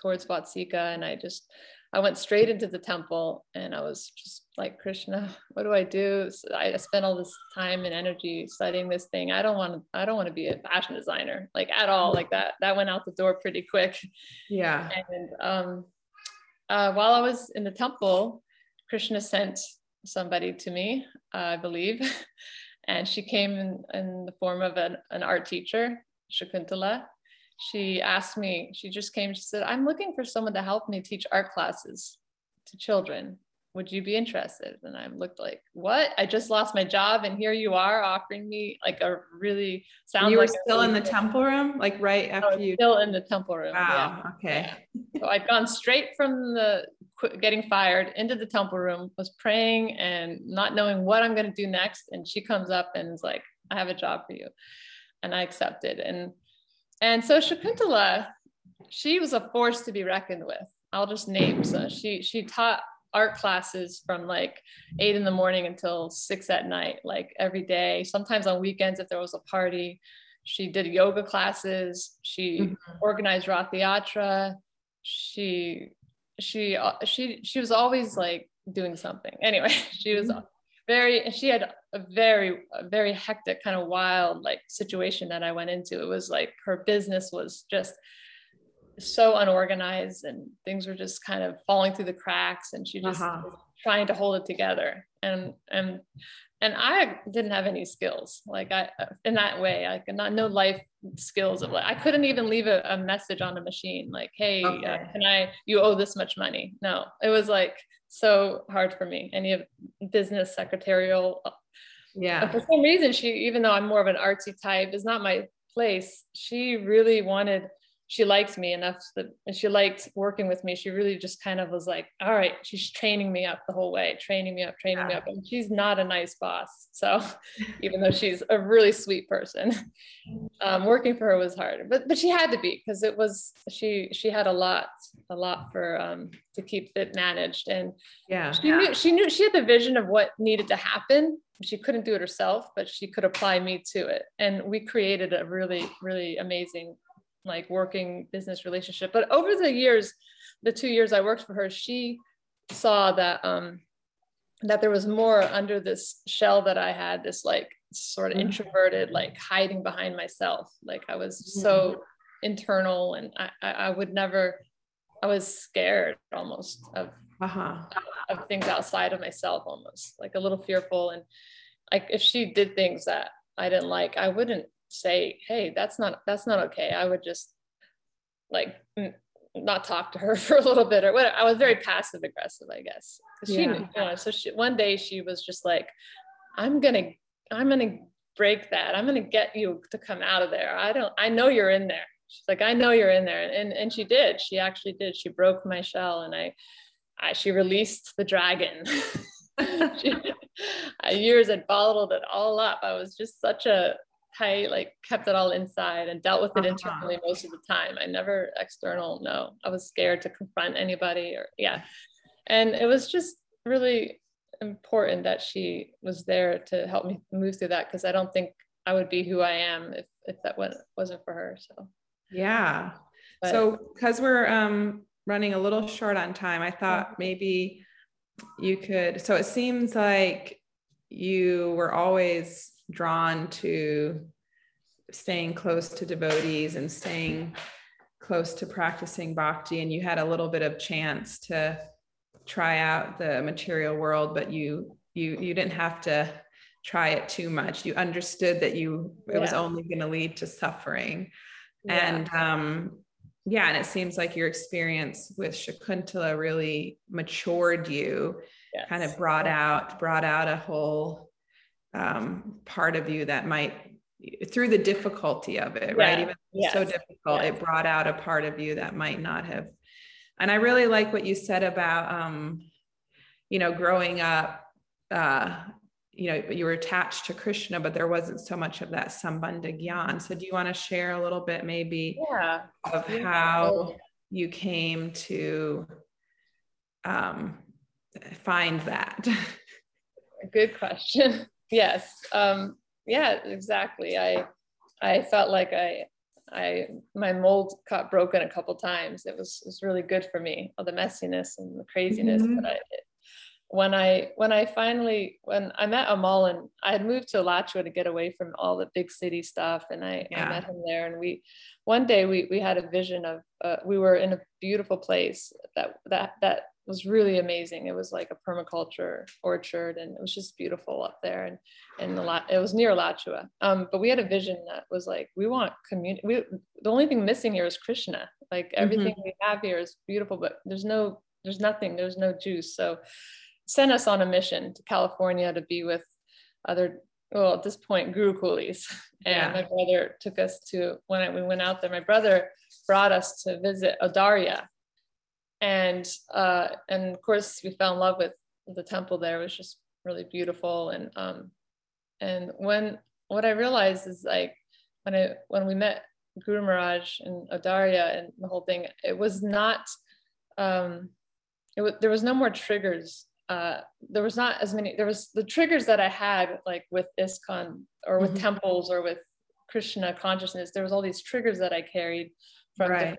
towards Watseka and I just I went straight into the temple and I was just like Krishna, what do I do? So I spent all this time and energy studying this thing. I don't want to I don't want to be a fashion designer like at all. Like that that went out the door pretty quick. Yeah. And um uh, while I was in the temple, Krishna sent somebody to me, uh, I believe, and she came in, in the form of an, an art teacher, Shakuntala, she asked me, she just came, she said, I'm looking for someone to help me teach art classes to children. Would you be interested? And I looked like, what? I just lost my job and here you are offering me like a really sound. You were like still in the temple room, like right after you still in the temple room. Wow. Yeah. Okay. Yeah. So I'd gone straight from the getting fired into the temple room, was praying and not knowing what I'm going to do next. And she comes up and is like, I have a job for you. And I accepted. And and so Shakuntala, she was a force to be reckoned with. I'll just name. So she she taught art classes from like eight in the morning until six at night, like every day. Sometimes on weekends if there was a party. She did yoga classes. She mm-hmm. organized Rath Yatra. She she she she was always like doing something. Anyway, she was mm-hmm very she had a very a very hectic kind of wild like situation that i went into it was like her business was just so unorganized and things were just kind of falling through the cracks and she just uh-huh. trying to hold it together and and and i didn't have any skills like i in that way i could not no life skills of like i couldn't even leave a, a message on a machine like hey uh, okay. uh, can i you owe this much money no it was like so hard for me. Any of business secretarial. Yeah. But for some reason, she, even though I'm more of an artsy type, is not my place. She really wanted she likes me enough that and she liked working with me. She really just kind of was like, all right, she's training me up the whole way, training me up, training yeah. me up. And she's not a nice boss. So even though she's a really sweet person, um, working for her was hard, but, but she had to be, because it was, she, she had a lot, a lot for, um, to keep it managed. And yeah, she yeah. knew, she knew she had the vision of what needed to happen. She couldn't do it herself, but she could apply me to it. And we created a really, really amazing like working business relationship. But over the years, the two years I worked for her, she saw that um, that there was more under this shell that I had, this like sort of mm-hmm. introverted, like hiding behind myself. Like I was so mm-hmm. internal and I, I would never, I was scared almost of, uh-huh. of things outside of myself almost like a little fearful. And like if she did things that I didn't like, I wouldn't say, hey, that's not that's not okay. I would just like not talk to her for a little bit or what I was very passive aggressive, I guess. She yeah. knew, you know, so she one day she was just like, I'm gonna, I'm gonna break that. I'm gonna get you to come out of there. I don't, I know you're in there. She's like, I know you're in there. And and she did. She actually did. She broke my shell and I, I she released the dragon. she, years had bottled it all up. I was just such a I like kept it all inside and dealt with it uh-huh. internally most of the time. I never external, no. I was scared to confront anybody or yeah. And it was just really important that she was there to help me move through that because I don't think I would be who I am if if that wasn't for her. So Yeah. But, so because we're um, running a little short on time, I thought maybe you could. So it seems like you were always drawn to staying close to devotees and staying close to practicing bhakti and you had a little bit of chance to try out the material world but you you you didn't have to try it too much you understood that you it yeah. was only going to lead to suffering yeah. and um yeah and it seems like your experience with shakuntala really matured you yes. kind of brought out brought out a whole um, part of you that might through the difficulty of it, yeah. right? Even yes. so difficult, yes. it brought out a part of you that might not have. And I really like what you said about, um, you know, growing up, uh, you know, you were attached to Krishna, but there wasn't so much of that sambandha gyan. So do you want to share a little bit maybe yeah. of how you came to um, find that? Good question. Yes. Um, yeah exactly i i felt like i i my mold got broken a couple times it was it was really good for me all the messiness and the craziness mm-hmm. that i did when i when i finally when i met amal and i had moved to alachua to get away from all the big city stuff and i, yeah. I met him there and we one day we we had a vision of uh, we were in a beautiful place that that that was really amazing. It was like a permaculture orchard, and it was just beautiful up there. And and the lot, it was near Alachua. Um, but we had a vision that was like, we want community. We, the only thing missing here is Krishna. Like mm-hmm. everything mm-hmm. we have here is beautiful, but there's no, there's nothing, there's no juice. So sent us on a mission to California to be with other. Well, at this point, gurukulis, and yeah. my brother took us to when I, we went out there. My brother brought us to visit Audarya, and uh, and of course we fell in love with the temple there it was just really beautiful and um and when what I realized is like when I when we met Guru Maharaj and Audarya and the whole thing it was not um it w- there was no more triggers uh, there was not as many there was the triggers that i had like with ISKCON or with mm-hmm. temples or with krishna consciousness there was all these triggers that i carried from right.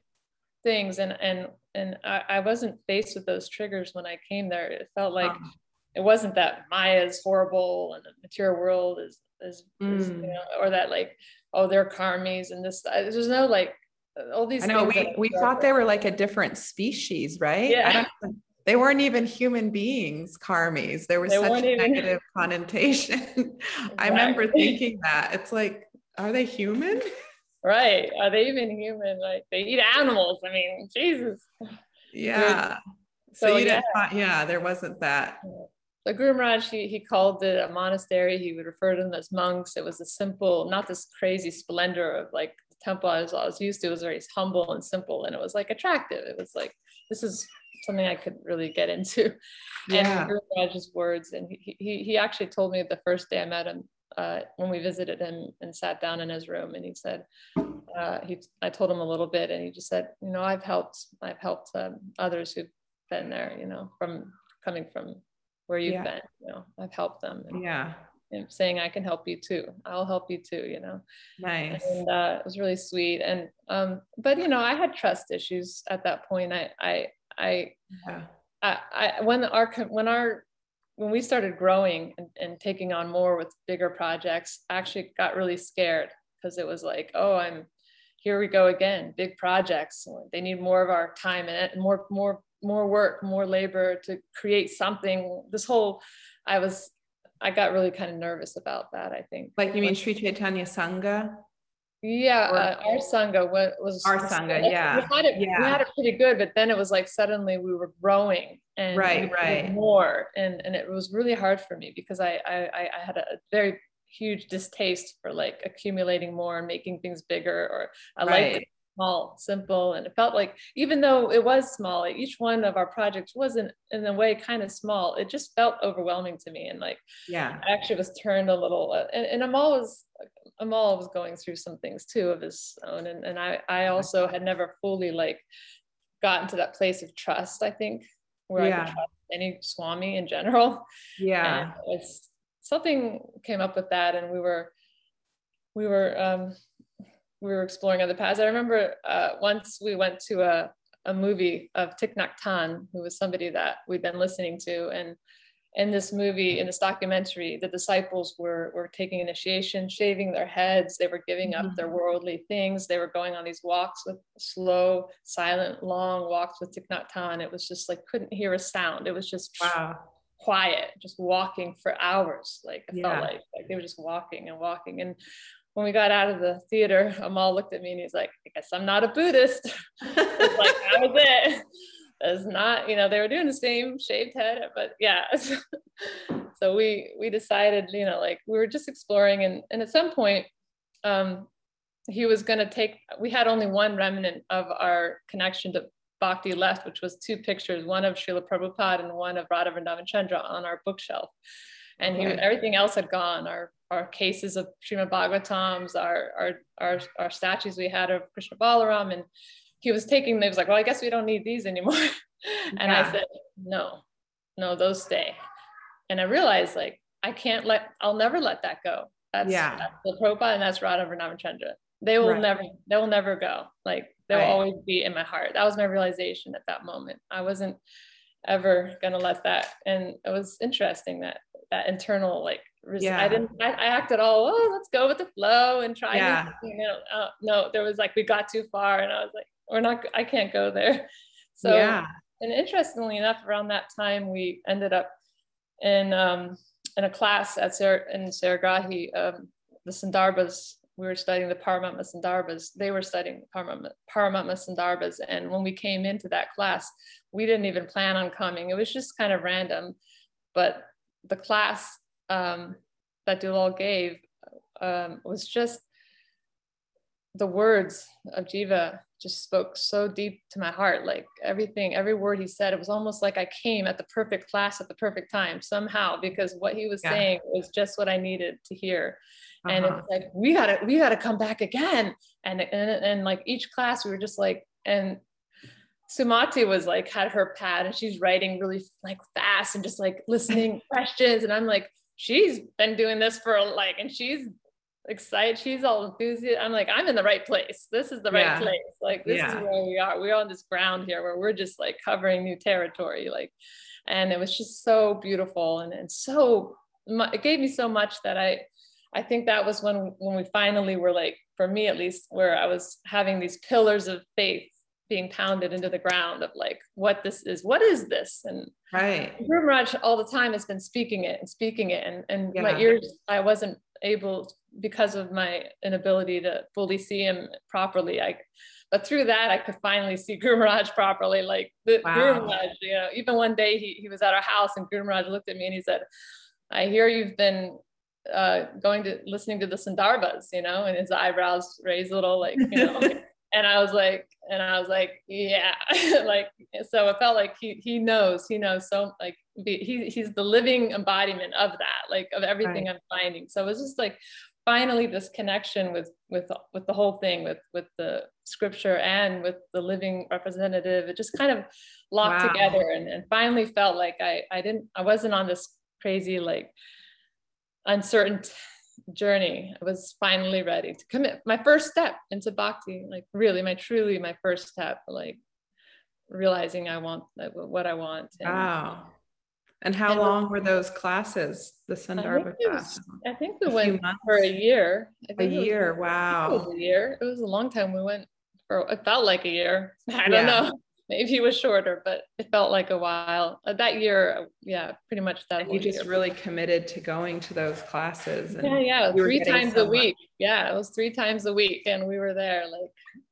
Things and and and I, I, wasn't faced with those triggers when I came there. It felt like um, it wasn't that Maya is horrible and the material world is is, mm. is you know, or that like oh they're karmis and this. There's no like all these. I know we we thought they were like a different species, right? Yeah. they weren't even human beings, karmis. There was they such a even... negative connotation. I remember thinking that it's like, are they human? right are they even human like they eat animals i mean jesus yeah so, so you yeah. didn't yeah there wasn't that the Guru Maharaj, he, he called it a monastery. He would refer to them as monks. It was a simple, not this crazy splendor of like the temple I was, I was used to. It was very humble and simple, and it was like attractive. It was like this is something I could really get into. Yeah. And Guru Maharaj's words, and he, he he actually told me the first day I met him uh, when we visited him and sat down in his room and he said uh, he I told him a little bit and he just said you know I've helped I've helped um, others who've been there you know from coming from where you've yeah. been you know I've helped them and, yeah. and saying I can help you too. I'll help you too you know. Nice. And uh, it was really sweet and um but you know I had trust issues at that point. I I I yeah. I, I when our when our when we started growing and, and taking on more with bigger projects, I actually got really scared because it was like, oh, I'm here we go again, big projects. They need more of our time and more, more, more work, more labor to create something. This whole, I was, I got really kind of nervous about that. I think. Like you mean Sri Chaitanya Sangha? Yeah, uh, our sangha was our sangha. Yeah, we had it. Yeah. We had it pretty good, but then it was like suddenly we were growing and right, right, more, and and it was really hard for me because I I I had a very huge distaste for like accumulating more and making things bigger, or I right. like small, simple, and it felt like even though it was small, each one of our projects wasn't in a way kind of small. It just felt overwhelming to me, and like yeah, I actually was turned a little, uh, and, and Amal was Amal was going through some things too of his own. And, and I, I also had never fully like gotten to that place of trust, I think, where yeah. I could trust any Swami in general. Yeah. it's something came up with that and we were, we were, um, we were exploring other paths. I remember uh, once we went to a, a movie of Thich Nhat Hanh, who was somebody that we'd been listening to. And in this movie, in this documentary, the disciples were, were taking initiation, shaving their heads. They were giving up mm-hmm. their worldly things. They were going on these walks with slow, silent, long walks with Thich Nhat Hanh. It was just like, couldn't hear a sound. It was just wow. quiet, just walking for hours. Like it yeah. felt like, like they were just walking and walking. And when we got out of the theater, Amal looked at me and he's like, I guess I'm not a Buddhist. like, that was it. That's not, you know, they were doing the same shaved head, but yeah. so we we decided, you know, like we were just exploring and, and at some point, um, he was gonna take, we had only one remnant of our connection to Bhakti left, which was two pictures, one of Srila Prabhupada and one of Radha Vrindavan Chandra on our bookshelf. And he, everything else had gone. Our our cases of Srimad Bhagavatams, our, our, our, our statues we had of Krishna Balaram. And he was taking, they was like, well, I guess we don't need these anymore. and yeah. I said, no, no, those stay. And I realized like, I can't let, I'll never let that go. That's, yeah. that's the Prabhupada and that's Radha Vrindavan They will right. never, they will never go. Like they'll right. always be in my heart. That was my realization at that moment. I wasn't ever gonna let that. And it was interesting that that internal like yeah. I didn't I, I, acted all oh let's go with the flow and try yeah. you know uh, no there was like we got too far and I was like we're not I can't go there. So yeah. and interestingly enough around that time we ended up in um in a class at Sar- in Saragrahi um, the Sandarbhas we were studying the Paramatma Sandarbhas they were studying Paramatma, Paramatma Sandarbhas and when we came into that class we didn't even plan on coming. It was just kind of random. But the class um, that Dulal gave um, was just the words of Jiva just spoke so deep to my heart. Like everything, every word he said, it was almost like I came at the perfect class at the perfect time somehow because what he was yeah. saying was just what I needed to hear. Uh-huh. And it's like we gotta we gotta come back again. And, and and like each class we were just like and Sumati was like had her pad and she's writing really like fast and just like listening questions and I'm like she's been doing this for like and she's excited she's all enthusiastic I'm like I'm in the right place this is the right yeah. place like this yeah. is where we are we're on this ground here where we're just like covering new territory like and it was just so beautiful and, and so it gave me so much that I I think that was when when we finally were like for me at least where I was having these pillars of faith being pounded into the ground of like what this is what is this and right Guru Maharaj all the time has been speaking it and speaking it and, and yeah. my ears I wasn't able because of my inability to fully see him properly I but through that I could finally see Guru Maharaj properly like the wow. Guru Maharaj you know even one day he, he was at our house and Guru Maharaj looked at me and he said I hear you've been uh, going to listening to the Sandarbhas, you know, and his eyebrows raised a little, like, you know, and I was like, and I was like, yeah, like, so it felt like he, he knows, he knows so like, he, he's the living embodiment of that, like of everything right. I'm finding. So it was just like, finally this connection with, with, with the whole thing, with, with the scripture and with the living representative, it just kind of locked wow. together and, and finally felt like I, I didn't, I wasn't on this crazy, like uncertain journey. I was finally ready to commit my first step into bhakti, like really my truly my first step, like realizing I want what I want. And, wow. And how and long were those classes, the Sandarbha class? I think we a went for a year. a year, was, wow. a year. It was a long time. We went for, it felt like a year. I don't yeah. know maybe it was shorter, but it felt like a while. Uh, that year, yeah, pretty much that. And you just year. really committed to going to those classes. yeah, yeah, three times so a week. Much. Yeah, it was three times a week, and we were there, like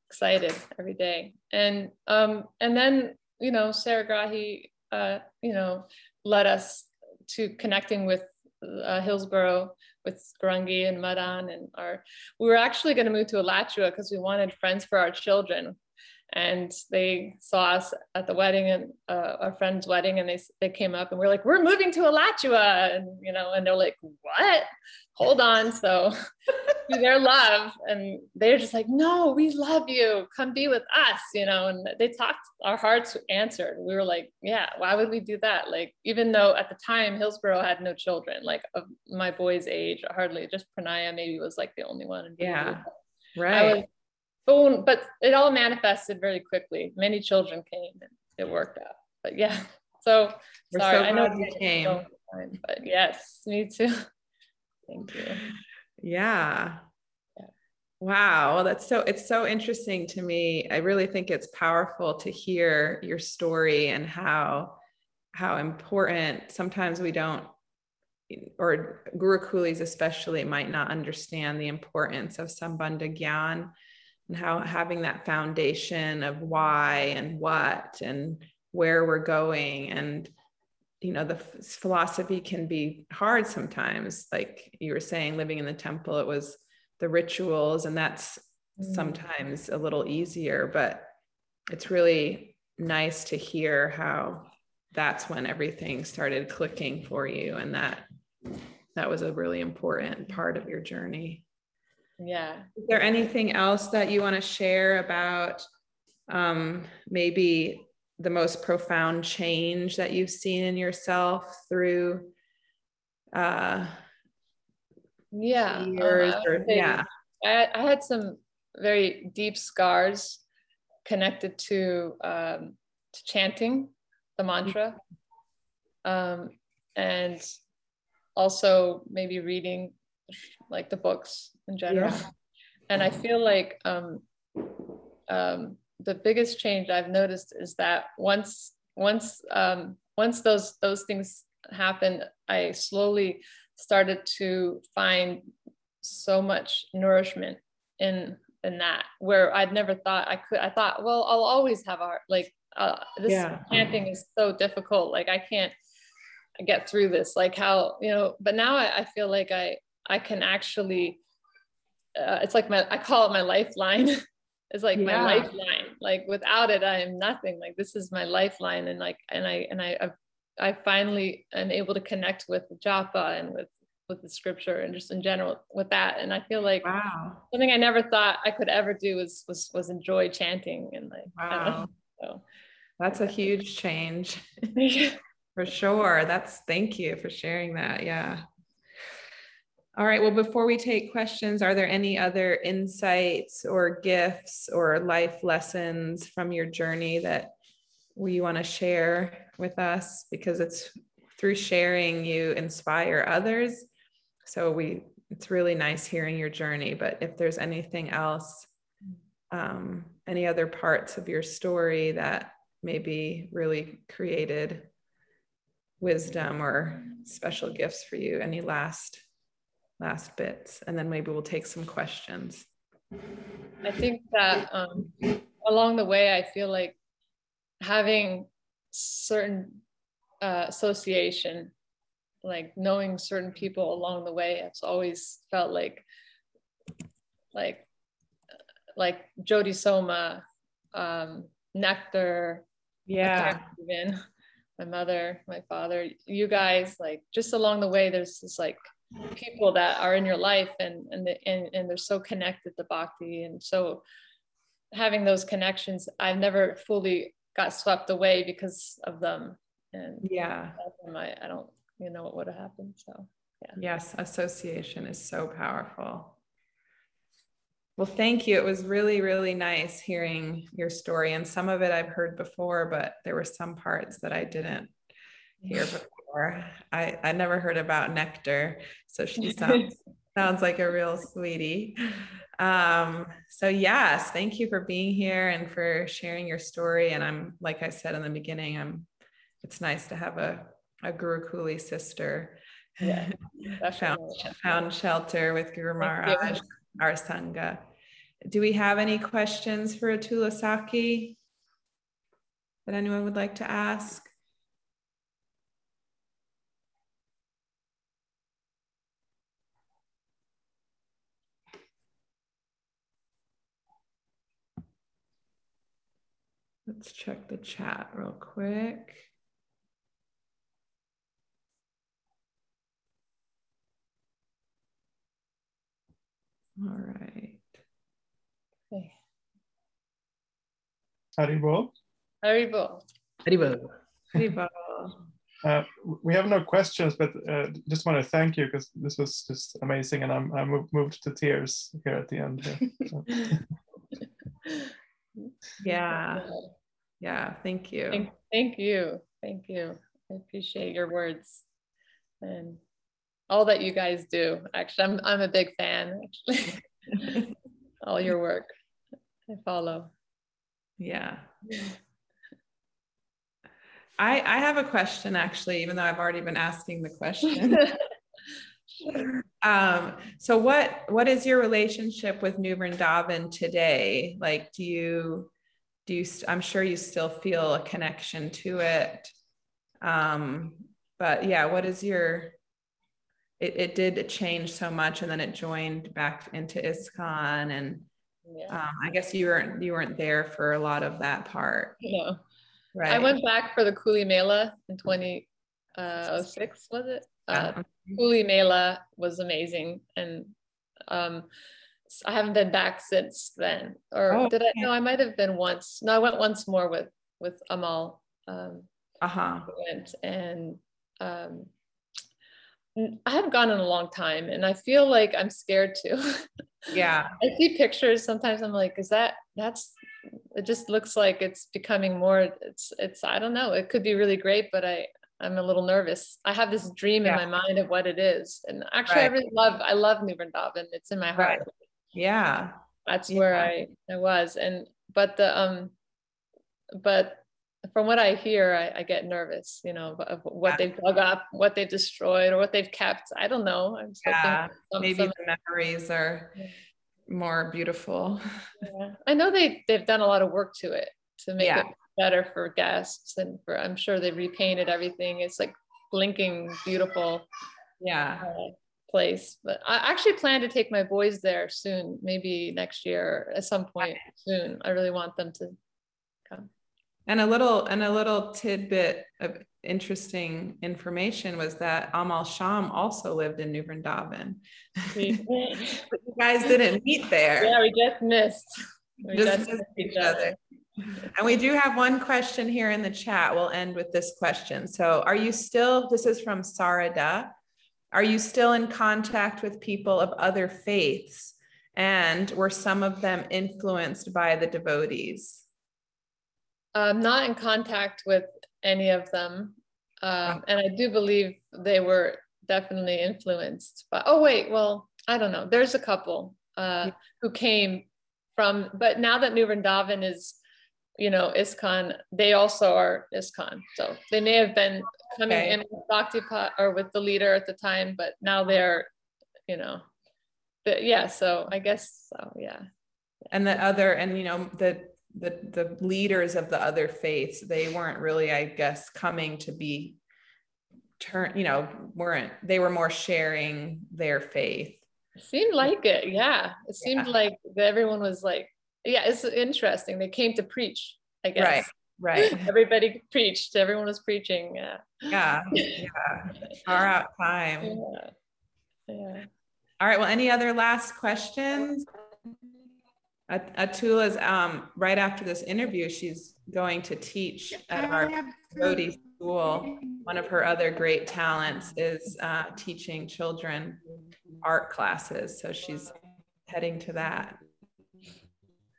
excited every day. And um, and then you know, Saragrahi, uh, you know, led us to connecting with uh, Hillsborough with Gaurangi and Madan and our we were actually going to move to Alachua because we wanted friends for our children and they saw us at the wedding and uh, our friend's wedding and they, they came up and we are like we're moving to alachua. And you know and they're like what? Hold on. So their love and they're just like no we love you. Come be with us you know and they talked our hearts answered. We were like yeah why would we do that? Like even though at the time hillsborough had no children like of my boy's age hardly just pranaya maybe was like the only one yeah. right but, but it all manifested very quickly. Many children came and it worked out. But yeah, so We're sorry, so I know you came. so fun, but yes, me too. Thank you. Yeah. Yeah. Wow. Well, that's so, it's so interesting to me. I really think it's powerful to hear your story and how, how important sometimes we don't, or Gurukulis especially might not understand the importance of Sambandha Gyan and how having that foundation of why and what and where we're going and you know the philosophy can be hard sometimes like you were saying living in the temple it was the rituals and that's Mm. sometimes a little easier but it's really nice to hear how that's when everything started clicking for you and that that was a really important part of your journey Yeah. is there anything else that you want to share about um, maybe the most profound change that you've seen in yourself through uh, Yeah. um, years? Or, say yeah, I, I had some very deep scars connected to, um, to chanting the mantra, um, and also maybe reading like the books in general. Yeah. And I feel like um, um, the biggest change I've noticed is that once once um, once those those things happened, I slowly started to find so much nourishment in in that where I'd never thought I could. I thought, well, I'll always have art. Like uh, this Yeah. chanting is so difficult. Like I can't get through this. Like how you know. But now I, I feel like I I can actually. Uh, it's like my I call it my lifeline. it's like my lifeline. Like without it, I am nothing. Like this is my lifeline, and like and I and I I've, I finally am able to connect with japa and with with the scripture and just in general with that. And I feel like wow, something I never thought I could ever do was was was enjoy chanting and like I wow, know. that's a huge change for sure. That's thank you for sharing that. Yeah. All right. Well, before we take questions, are there any other insights or gifts or life lessons from your journey that we want to share with us? Because it's through sharing you inspire others. So we, it's really nice hearing your journey. But if there's anything else, um, any other parts of your story that maybe really created wisdom or special gifts for you, any last last bits, and then maybe we'll take some questions. I think that um, along the way, I feel like having certain uh, association, like knowing certain people along the way, it's always felt like, like, like Jody Soma, um, Nectar, Yeah. even my mother, my father, you guys, like just along the way, there's this like people that are in your life and and the, and, and they're so connected to bhakti and so having those connections i've never fully got swept away because of them and Yeah. I, I don't you know what would have happened so Yes. Association is so powerful. Well, thank you. It was really, really nice hearing your story. And some of it I've heard before, but there were some parts that I didn't hear before. I, I never heard about Nectar. So she sounds sounds like a real sweetie. Um, so yes, thank you for being here and for sharing your story. And I'm like I said in the beginning, I'm it's nice to have a, a Guru Kuli sister. Yeah, found, found shelter with Guru. Maharaj, our Sangha. Do we have any questions for Atulasaki that anyone would like to ask? Let's check the chat real quick. All right. Okay. Haribol. Haribo. Haribol. Haribol. Uh, we have no questions, but uh, just want to thank you because this was just amazing, and I'm I'm moved to tears here at the end. Here. So, Yeah. Yeah. Thank you. Thank, thank you. Thank you. I appreciate your words and all that you guys do. Actually, I'm I'm a big fan. Actually, all your work. I follow. Yeah. I I have a question actually, even though I've already been asking the question. Um, so what what is your relationship with New Vrindavan today? Like, do you do you? I'm sure you still feel a connection to it. Um, but yeah, what is your? It it did change so much, and then it joined back into ISKCON, and yeah. um, I guess you weren't you weren't there for a lot of that part. No, right. I went back for the Kuli Mela in 2006. Uh, was it? Uh, Kuli Mela was amazing, and um, I haven't been back since then. Or oh, did I? No, I might have been once. No, I went once more with with Amal. Um, uh huh. Went and um, I haven't gone in a long time, and I feel like I'm scared to. yeah. I see pictures sometimes. I'm like, is that that's? It just looks like it's becoming more. It's it's. I don't know. It could be really great, but I I'm a little nervous. I have this dream yeah. in my mind of what it is. And actually right. I really love I love New Vrindavan. It's in my heart. Right. Yeah. That's yeah. where I, I was. And but the um but from what I hear, I, I get nervous, you know, of what yeah. they've dug up, what they've destroyed, or what they've kept. I don't know. I'm yeah, some, maybe some, the memories are more beautiful. Yeah. I know they they've done a lot of work to it to make it better for guests and for i'm sure they repainted everything it's like blinking beautiful yeah uh, place but i actually plan to take my boys there soon maybe next year at some point soon i really want them to come and a little and a little tidbit of interesting information was that Amal Sham also lived in New Vrindavan. you guys didn't meet there. Yeah, we just missed. We just, just missed each other. other. And we do have one question here in the chat. We'll end with this question. So, are you still, this is from Sarada, are you still in contact with people of other faiths? And were some of them influenced by the devotees? I'm not in contact with any of them. Um, and I do believe they were definitely influenced by, oh, wait, well, I don't know. There's a couple uh, who came from, but now that New Vrindavan is you know, ISKCON, they also are ISKCON. So they may have been coming okay. in with Bhaktipada or with the leader at the time, but now they're, you know, but yeah, so I guess so, yeah. And the other, and you know, the the the leaders of the other faiths, they weren't really, I guess, coming to be turn, you know, weren't they were more sharing their faith. It seemed like it, yeah. It seemed yeah. like everyone was like yeah, it's interesting. They came to preach, I guess. Right. Right. Everybody preached. Everyone was preaching. Yeah. Yeah. Yeah. Far out time. Yeah. yeah. All right. Well, any other last questions? Atula's um, right after this interview, she's going to teach at our Bodhi school. One of her other great talents is uh, teaching children art classes. So she's heading to that.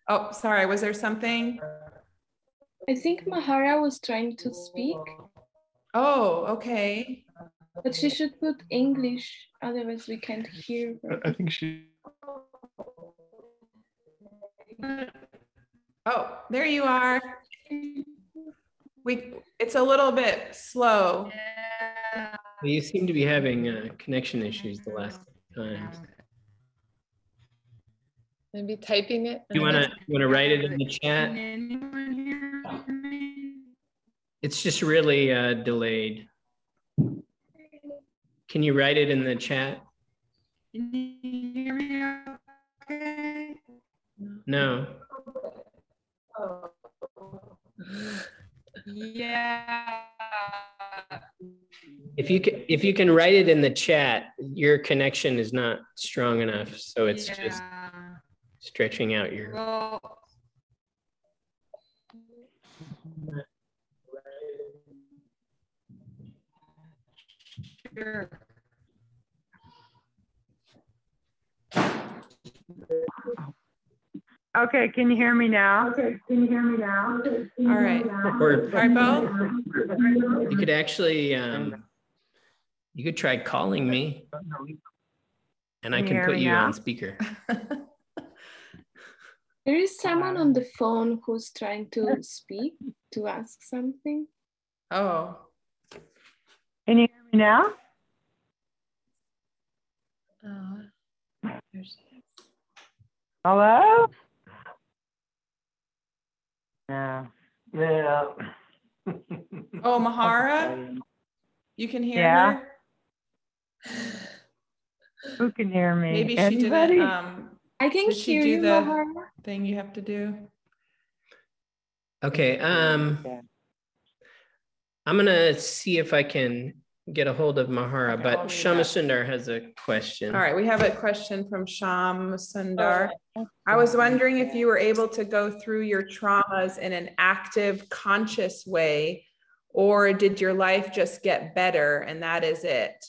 Oh, sorry. Was there something? I think Mahara was trying to speak. Oh, okay. But she should put English, otherwise we can't hear. Her. I think she. Oh, there you are. We. It's a little bit slow. You seem to be having uh, connection issues the last times. Maybe typing it. You wanna you wanna write it in the chat? It's just really uh, delayed. Can you write it in the chat? No. Yeah. If you can, if you can write it in the chat, your connection is not strong enough, so it's yeah. just stretching out your well, sure. Okay, can you hear me now? Okay, can you hear me now? All right. Or All right, Bo? you could actually, um, you could try calling me and I Can can put you now? on speaker. There is someone on the phone who's trying to speak to ask something. Oh, Can you hear me now? Uh, there's- Hello? No. Yeah. oh, Mahara, you can hear Yeah. her? Who can hear me? Maybe she didn't, um, I can Did she hear do you, the- Mahara. thing you have to do. Okay, um, I'm gonna see if I can get a hold of Mahara, Okay, but I'll Shama. Sundar has a question. All right, we have a question from Sham Sundar. I was wondering if you were able to go through your traumas in an active, conscious way, or did your life just get better and that is it?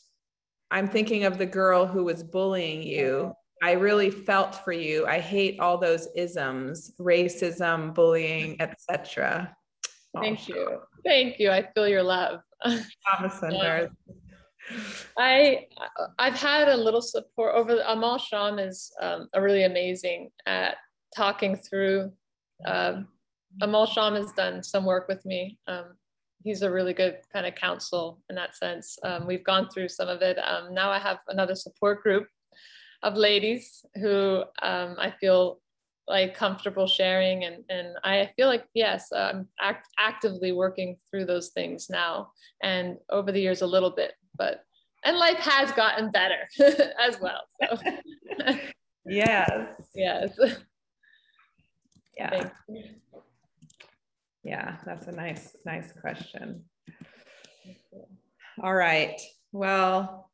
I'm thinking of the girl who was bullying you. I really felt for you. I hate all those isms, racism, bullying, etc. Thank you. Thank you. I feel your love. I I've had a little support over Amal Sham is um, a really amazing at talking through. Um, Amal Sham has done some work with me. Um, he's a really good kind of counsel in that sense. Um, we've gone through some of it. Um, now I have another support group of ladies who um, I feel like comfortable sharing and and I feel like yes I'm act- actively working through those things now and over the years a little bit but and life has gotten better as well so Yes. yes Yeah. Yeah, that's a nice, nice question. All right. Well,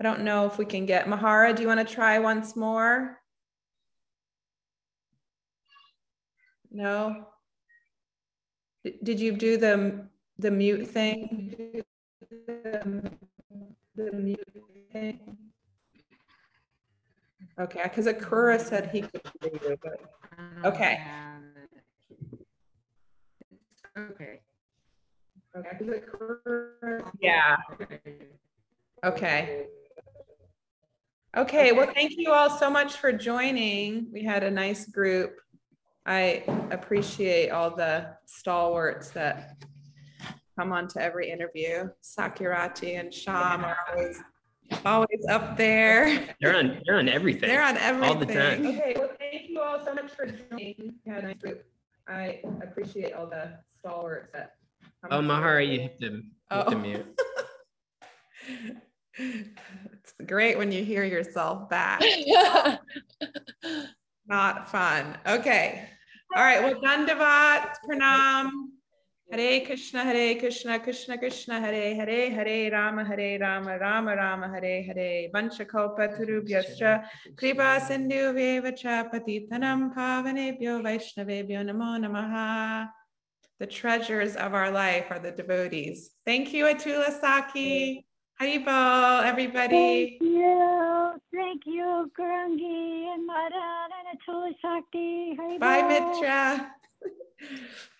I don't know if we can get Mahara. Do you want to try once more? No? Did- Did you do the, the mute thing? The the mute thing? Okay, because Akura said he could hear you, but, okay. Okay. Okay, Yeah. Okay. Okay, well, thank you all so much for joining. We had a nice group. I appreciate all the stalwarts that come on to every interview. Sakirati and Sham are always, always up there. They're on, they're on everything. They're on everything. All the time. Okay, well, thank you all so much for joining. We had a nice group. I appreciate all the stalwarts that. come Oh, Mahara, every- you have to, you have to Oh. mute. It's great when you hear yourself back. Not fun. Okay. All right. Well, Dandavat, Pranam. Hare Krishna, Hare Krishna, Krishna Krishna, Hare Hare, Hare Rama, Hare Rama, Rama Rama, Hare Hare. Vanchakalpa Tarubhyascha, Kripa Sindhu Vevacha, Patitanam Pavanebhyo Vaishnavebhyo Namo Namaha. The treasures of our life are the devotees. Thank you, Atula Saki. Haribol, everybody. Thank you. Thank you, Gaurangi and Madan and Atula Shakti. Haribol. Bye, Mitra.